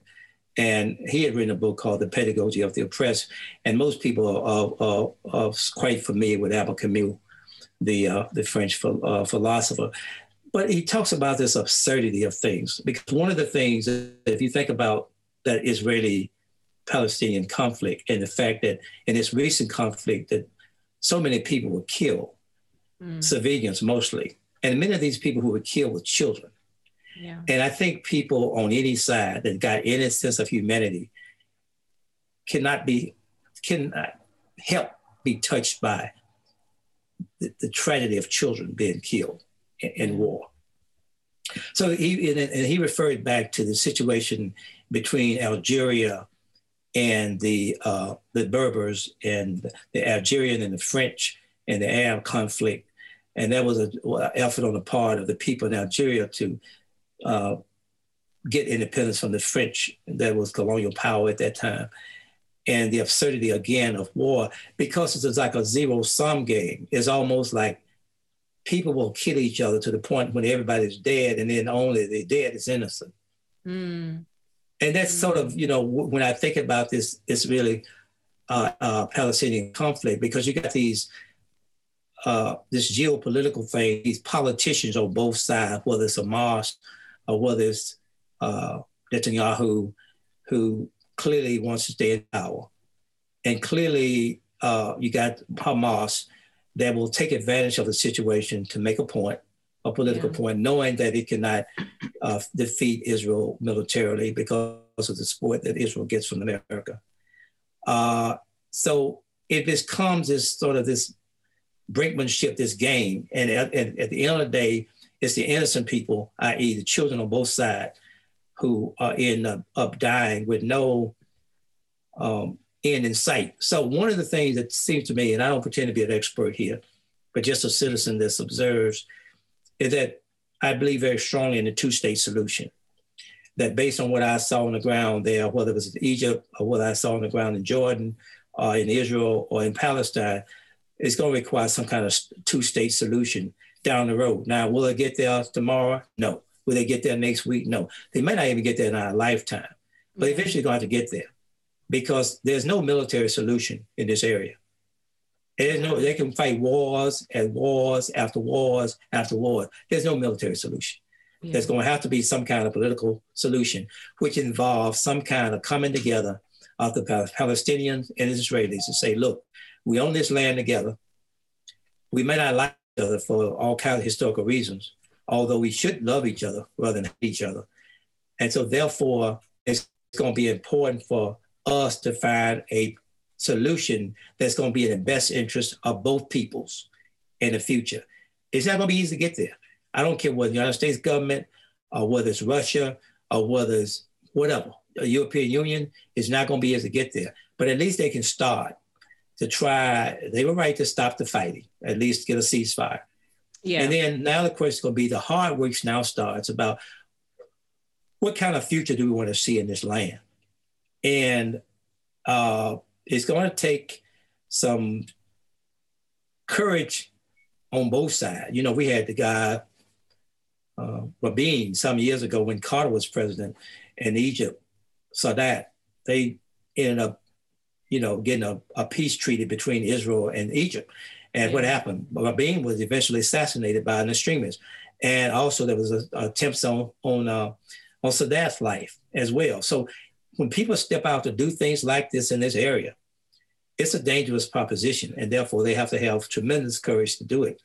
And he had written a book called The Pedagogy of the Oppressed. And most people are, are, are quite familiar with Albert Camus, the, uh, the French ph- uh, philosopher. But he talks about this absurdity of things. Because one of the things, if you think about that Israeli Palestinian conflict and the fact that in this recent conflict that so many people were killed, mm. civilians mostly, and many of these people who were killed were children. Yeah. And I think people on any side that got any sense of humanity cannot be cannot help be touched by the, the tragedy of children being killed in, in war. So he and he referred back to the situation between Algeria and the uh, the Berbers and the Algerian and the French and the Arab conflict, and that was an effort on the part of the people in Algeria to uh, get independence from the French. That was colonial power at that time, and the absurdity again of war because it's like a zero sum game. It's almost like people will kill each other to the point when everybody's dead, and then only the dead is innocent. Mm and that's sort of you know when I think about this Israeli uh, uh, Palestinian conflict because you got these uh, this geopolitical thing, these politicians on both sides, whether it's Hamas or whether it's uh, Netanyahu, who clearly wants to stay in power, and clearly uh, you got Hamas that will take advantage of the situation to make a point, a political yeah. point, knowing that it cannot uh, defeat Israel militarily because of the support that Israel gets from America. Uh, so it becomes this sort of this brinkmanship, this game, and at, at, at the end of the day, it's the innocent people, i.e., the children on both sides, who are in uh, up dying with no um, end in sight. So one of the things that seems to me, and I don't pretend to be an expert here, but just a citizen that observes, is that I believe very strongly in the two-state solution. That based on what I saw on the ground there, whether it was in Egypt or what I saw on the ground in Jordan, or in Israel or in Palestine, it's going to require some kind of two-state solution down the road. Now, will it get there tomorrow? No. Will they get there next week? No. They may not even get there in our lifetime, but mm-hmm. eventually going to have to get there because there's no military solution in this area. There's no, they can fight wars and wars after wars after wars. There's no military solution. Yeah. There's going to have to be some kind of political solution, which involves some kind of coming together of the Palestinians and Israelis to say, look, we own this land together. We may not like each other for all kinds of historical reasons, although we should love each other rather than hate each other. And so, therefore, it's going to be important for us to find a solution that's going to be in the best interest of both peoples in the future. It's not going to be easy to get there. I don't care whether the United States government or whether it's Russia or whether it's whatever, the European Union is not going to be able to get there. But at least they can start to try. They were right to stop the fighting, at least get a ceasefire. Yeah. And then now the question is going to be the hard work now starts about what kind of future do we want to see in this land? And uh, it's going to take some courage on both sides. You know, we had the guy, uh, Rabin, some years ago when Carter was president in Egypt, Sadat, they ended up, you know, getting a, a peace treaty between Israel and Egypt. And what happened? Rabin was eventually assassinated by an extremist. and also there was a, attempts on on uh, on Sadat's life as well. So when people step out to do things like this in this area, it's a dangerous proposition, and therefore they have to have tremendous courage to do it.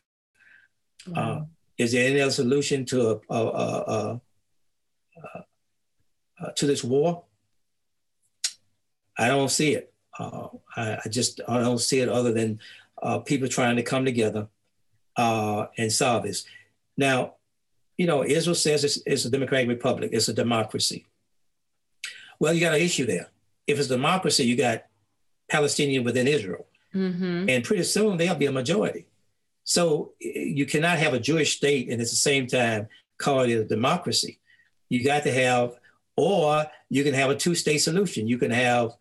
Uh, is there any other solution to a, a, a, uh, to this war? I don't see it. Uh, I, I, just I don't see it other than uh, people trying to come together uh, and solve this. Now, you know, Israel says it's, it's, a democratic republic, it's a democracy. Well, you got an issue there. If it's democracy, you got Palestinian within Israel. Mm-hmm. And pretty soon they'll be a majority. So you cannot have a Jewish state and at the same time call it a democracy. You got to have, or you can have a two state solution. You can have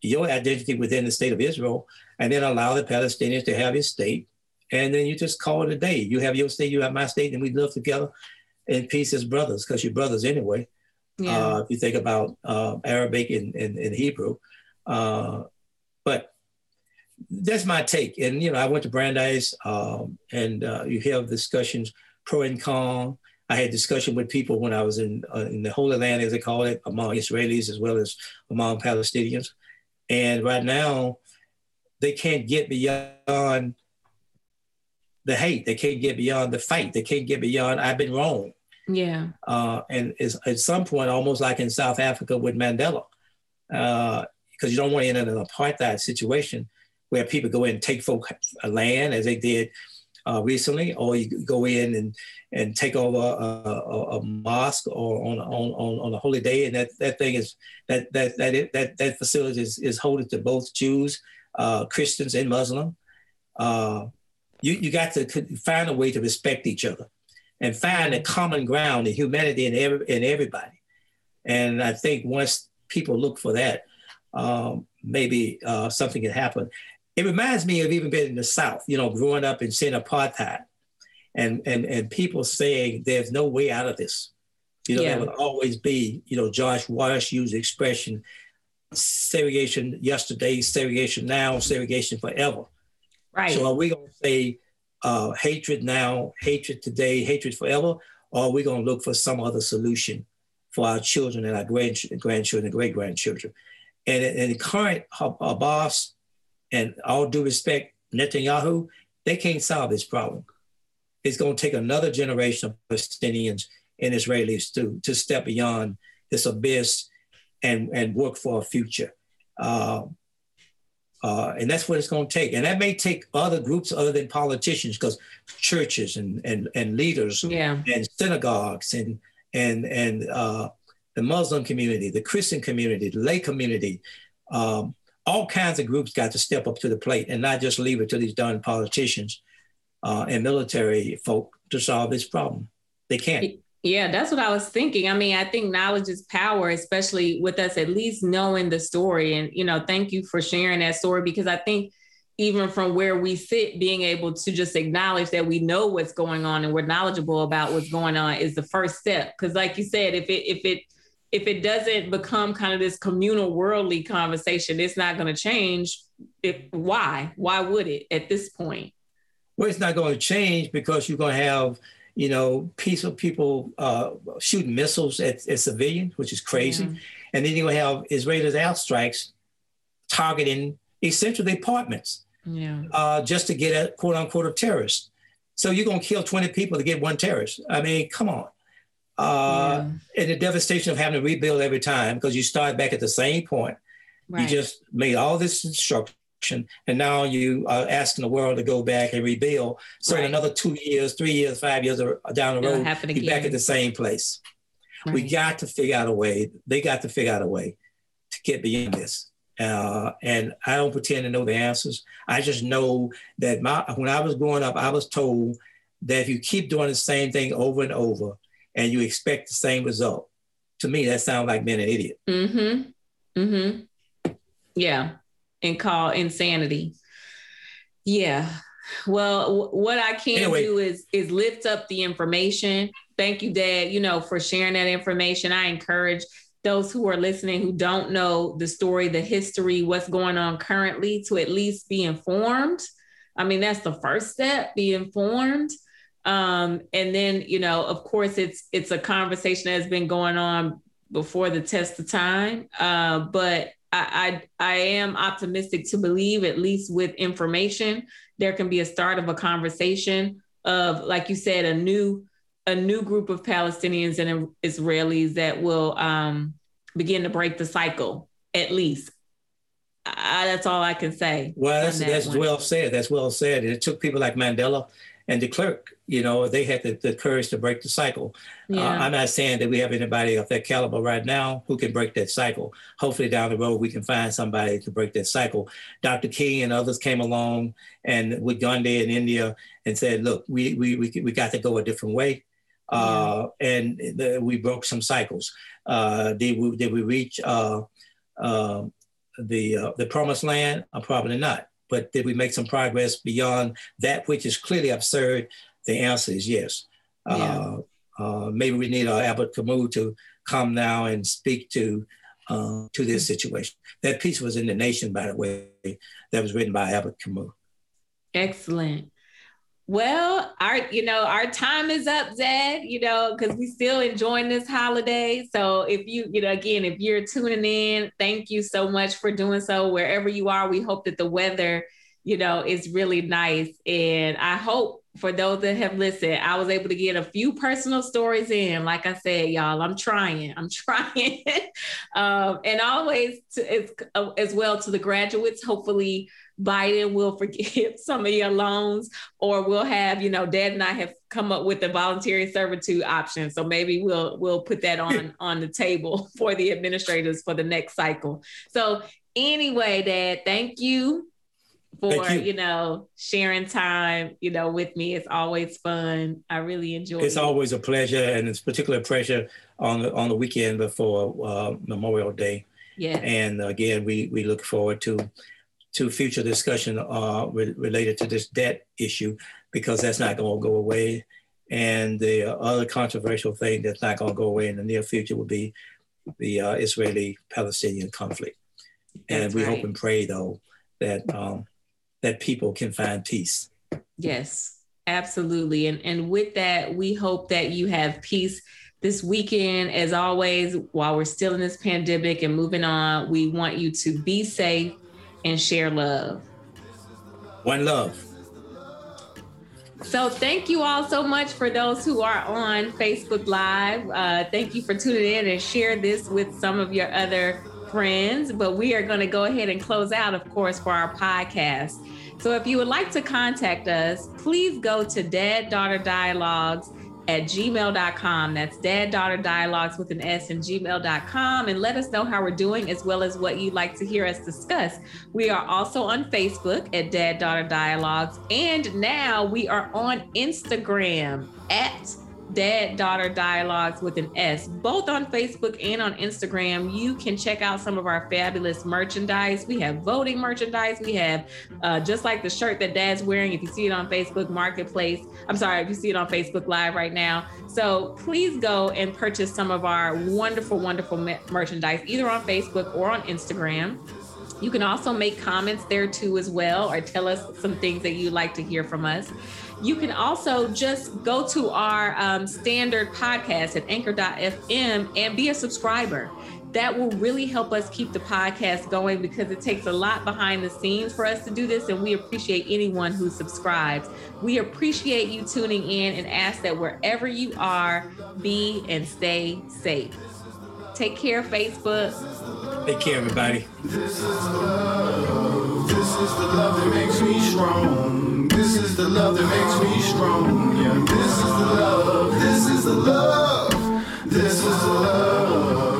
your identity within the state of Israel and then allow the Palestinians to have his state and then you just call it a day. You have your state, you have my state, and we live together in peace as brothers, because you're brothers anyway. Yeah. Uh, if you think about uh, Arabic and, and, and Hebrew. Uh, but that's my take. And, you know, I went to Brandeis um, and uh, you have discussions pro and con. I had discussion with people when I was in, uh, in the Holy Land, as they call it, among Israelis as well as among Palestinians. And right now, they can't get beyond the hate. They can't get beyond the fight. They can't get beyond I've been wrong. Yeah. Uh, and at some point, almost like in South Africa with Mandela, because uh, you don't want to end in an apartheid situation where people go in and take folk land as they did uh, recently, or you go in and, and take over a, a, a mosque or on, on, on, on a holy day, and that, that thing is that that that that, that facility is, is holding to both Jews, uh, Christians, and Muslim. Uh, you, you got to find a way to respect each other and find a common ground in humanity in, every, in everybody. And I think once people look for that, um, maybe uh, something can happen. It reminds me of even being in the South, you know, growing up and seeing apartheid and, and, and people saying there's no way out of this. You know, yeah. there will always be, you know, George Wallace used the expression, segregation yesterday, segregation now, segregation forever. Right. So are we going to say uh, hatred now, hatred today, hatred forever, or are we going to look for some other solution for our children and our grandchildren and great grandchildren? And in the current boss, and all due respect, Netanyahu, they can't solve this problem. It's going to take another generation of Palestinians and Israelis to, to step beyond this abyss and, and work for a future. Uh, uh, and that's what it's going to take. And that may take other groups other than politicians, because churches and, and, and leaders yeah. and synagogues and, and, and uh, the Muslim community, the Christian community, the lay community, um, all kinds of groups got to step up to the plate and not just leave it to these darn politicians uh, and military folk to solve this problem. They can't. Yeah, that's what I was thinking. I mean, I think knowledge is power, especially with us at least knowing the story. And, you know, thank you for sharing that story because I think even from where we sit, being able to just acknowledge that we know what's going on and we're knowledgeable about what's going on is the first step. Because, like you said, if it, if it, if it doesn't become kind of this communal worldly conversation, it's not going to change. If why? Why would it at this point? Well, it's not going to change because you're going to have you know, peaceful people uh, shooting missiles at, at, civilians, which is crazy. Yeah. And then you have Israelis airstrikes targeting essential departments yeah. uh, just to get a quote unquote a terrorist. So you're going to kill 20 people to get one terrorist. I mean, come on. Uh, yeah. And the devastation of having to rebuild every time because you start back at the same point. Right. You just made all this destruction and now you are asking the world to go back and rebuild. So right. in another two years, three years, five years down the road, you're back at the same place. Right. We got to figure out a way. They got to figure out a way to get beyond this. Uh, and I don't pretend to know the answers. I just know that my when I was growing up, I was told that if you keep doing the same thing over and over, and you expect the same result, to me that sounds like being an idiot. Mm-hmm. Mm-hmm. Yeah and call insanity. Yeah. Well, what I can anyway. do is is lift up the information. Thank you, Dad. You know, for sharing that information. I encourage those who are listening who don't know the story, the history, what's going on currently, to at least be informed. I mean, that's the first step. Be informed. Um, and then, you know, of course, it's it's a conversation that's been going on before the test of time. Uh, but I, I, I am optimistic to believe, at least with information, there can be a start of a conversation of, like you said, a new a new group of Palestinians and Israelis that will um, begin to break the cycle. At least, I, that's all I can say. Well, that's that that's well said. That's well said. It took people like Mandela and the clerk, you know, they had the, the courage to break the cycle. Uh, yeah. Uh, I'm not saying that we have anybody of that caliber right now who can break that cycle. Hopefully, down the road, we can find somebody to break that cycle. Dr. King and others came along and with Gandhi in India and said, look, we, we, we, we got to go a different way. Uh. And the, we broke some cycles. Uh, did, we, did we reach uh, uh, the, the promised land? probably not but did we make some progress beyond that which is clearly absurd? The answer is yes. Yeah. Uh, uh, maybe we need uh, Albert Camus to come now and speak to uh, to this situation. That piece was in the Nation, by the way, that was written by Albert Camus. Excellent. Well, our you know our time is up, Zed. You know because we still enjoying this holiday. So if you you know again if you're tuning in, thank you so much for doing so wherever you are. We hope that the weather you know is really nice, and I hope for those that have listened, I was able to get a few personal stories in. Like I said, y'all, I'm trying. I'm trying, um, and always to, as, as well to the graduates. Hopefully Biden will forgive some of your loans, or we'll have, you know, Dad and I have come up with a voluntary servitude option. So maybe we'll we'll put that on on the table for the administrators for the next cycle. So anyway, Dad, thank you for you. you. know sharing time you know with me it's always fun i really enjoy it's it. always a pleasure and it's particular pleasure on the on the weekend before uh, memorial day yeah and again we we look forward to to future discussion uh, re- related to this debt issue because that's not going to go away. And the other controversial thing that's not going to go away in the near future will be the uh, Israeli-Palestinian conflict. And that's we right. hope and pray, though, that um, that people can find peace. Yes, absolutely. And and with that, we hope that you have peace this weekend. As always, while we're still in this pandemic and moving on, we want you to be safe and share love. One love. So thank you all so much for those who are on Facebook Live. Uh, thank you for tuning in and share this with some of your other friends. But we are going to go ahead and close out, of course, for our podcast. So if you would like to contact us, please go to Dad Daughter Dialogues at gmail.com. That's dad daughter dialogues with an S in gmail.com. And let us know how we're doing as well as what you'd like to hear us discuss. We are also on Facebook at Dad Daughter Dialogues. And now we are on Instagram at Dad Daughter Dialogues with an S, both on Facebook and on Instagram. You can check out some of our fabulous merchandise. We have voting merchandise. We have uh, just like the shirt that Dad's wearing. If you see it on Facebook Marketplace, I'm sorry, if you see it on Facebook Live right now. So please go and purchase some of our wonderful, wonderful merchandise, either on Facebook or on Instagram. You can also make comments there too, as well, or tell us some things that you'd like to hear from us. You can also just go to our um, standard podcast at anchor.fm and be a subscriber. That will really help us keep the podcast going because it takes a lot behind the scenes for us to do this. And we appreciate anyone who subscribes. We appreciate you tuning in and ask that wherever you are, be and stay safe. Take care, Facebook. Take care, everybody. This is the love. This is the love that makes me strong. This is the love that makes me strong. Yeah, this is the love. This is the love. This is the love.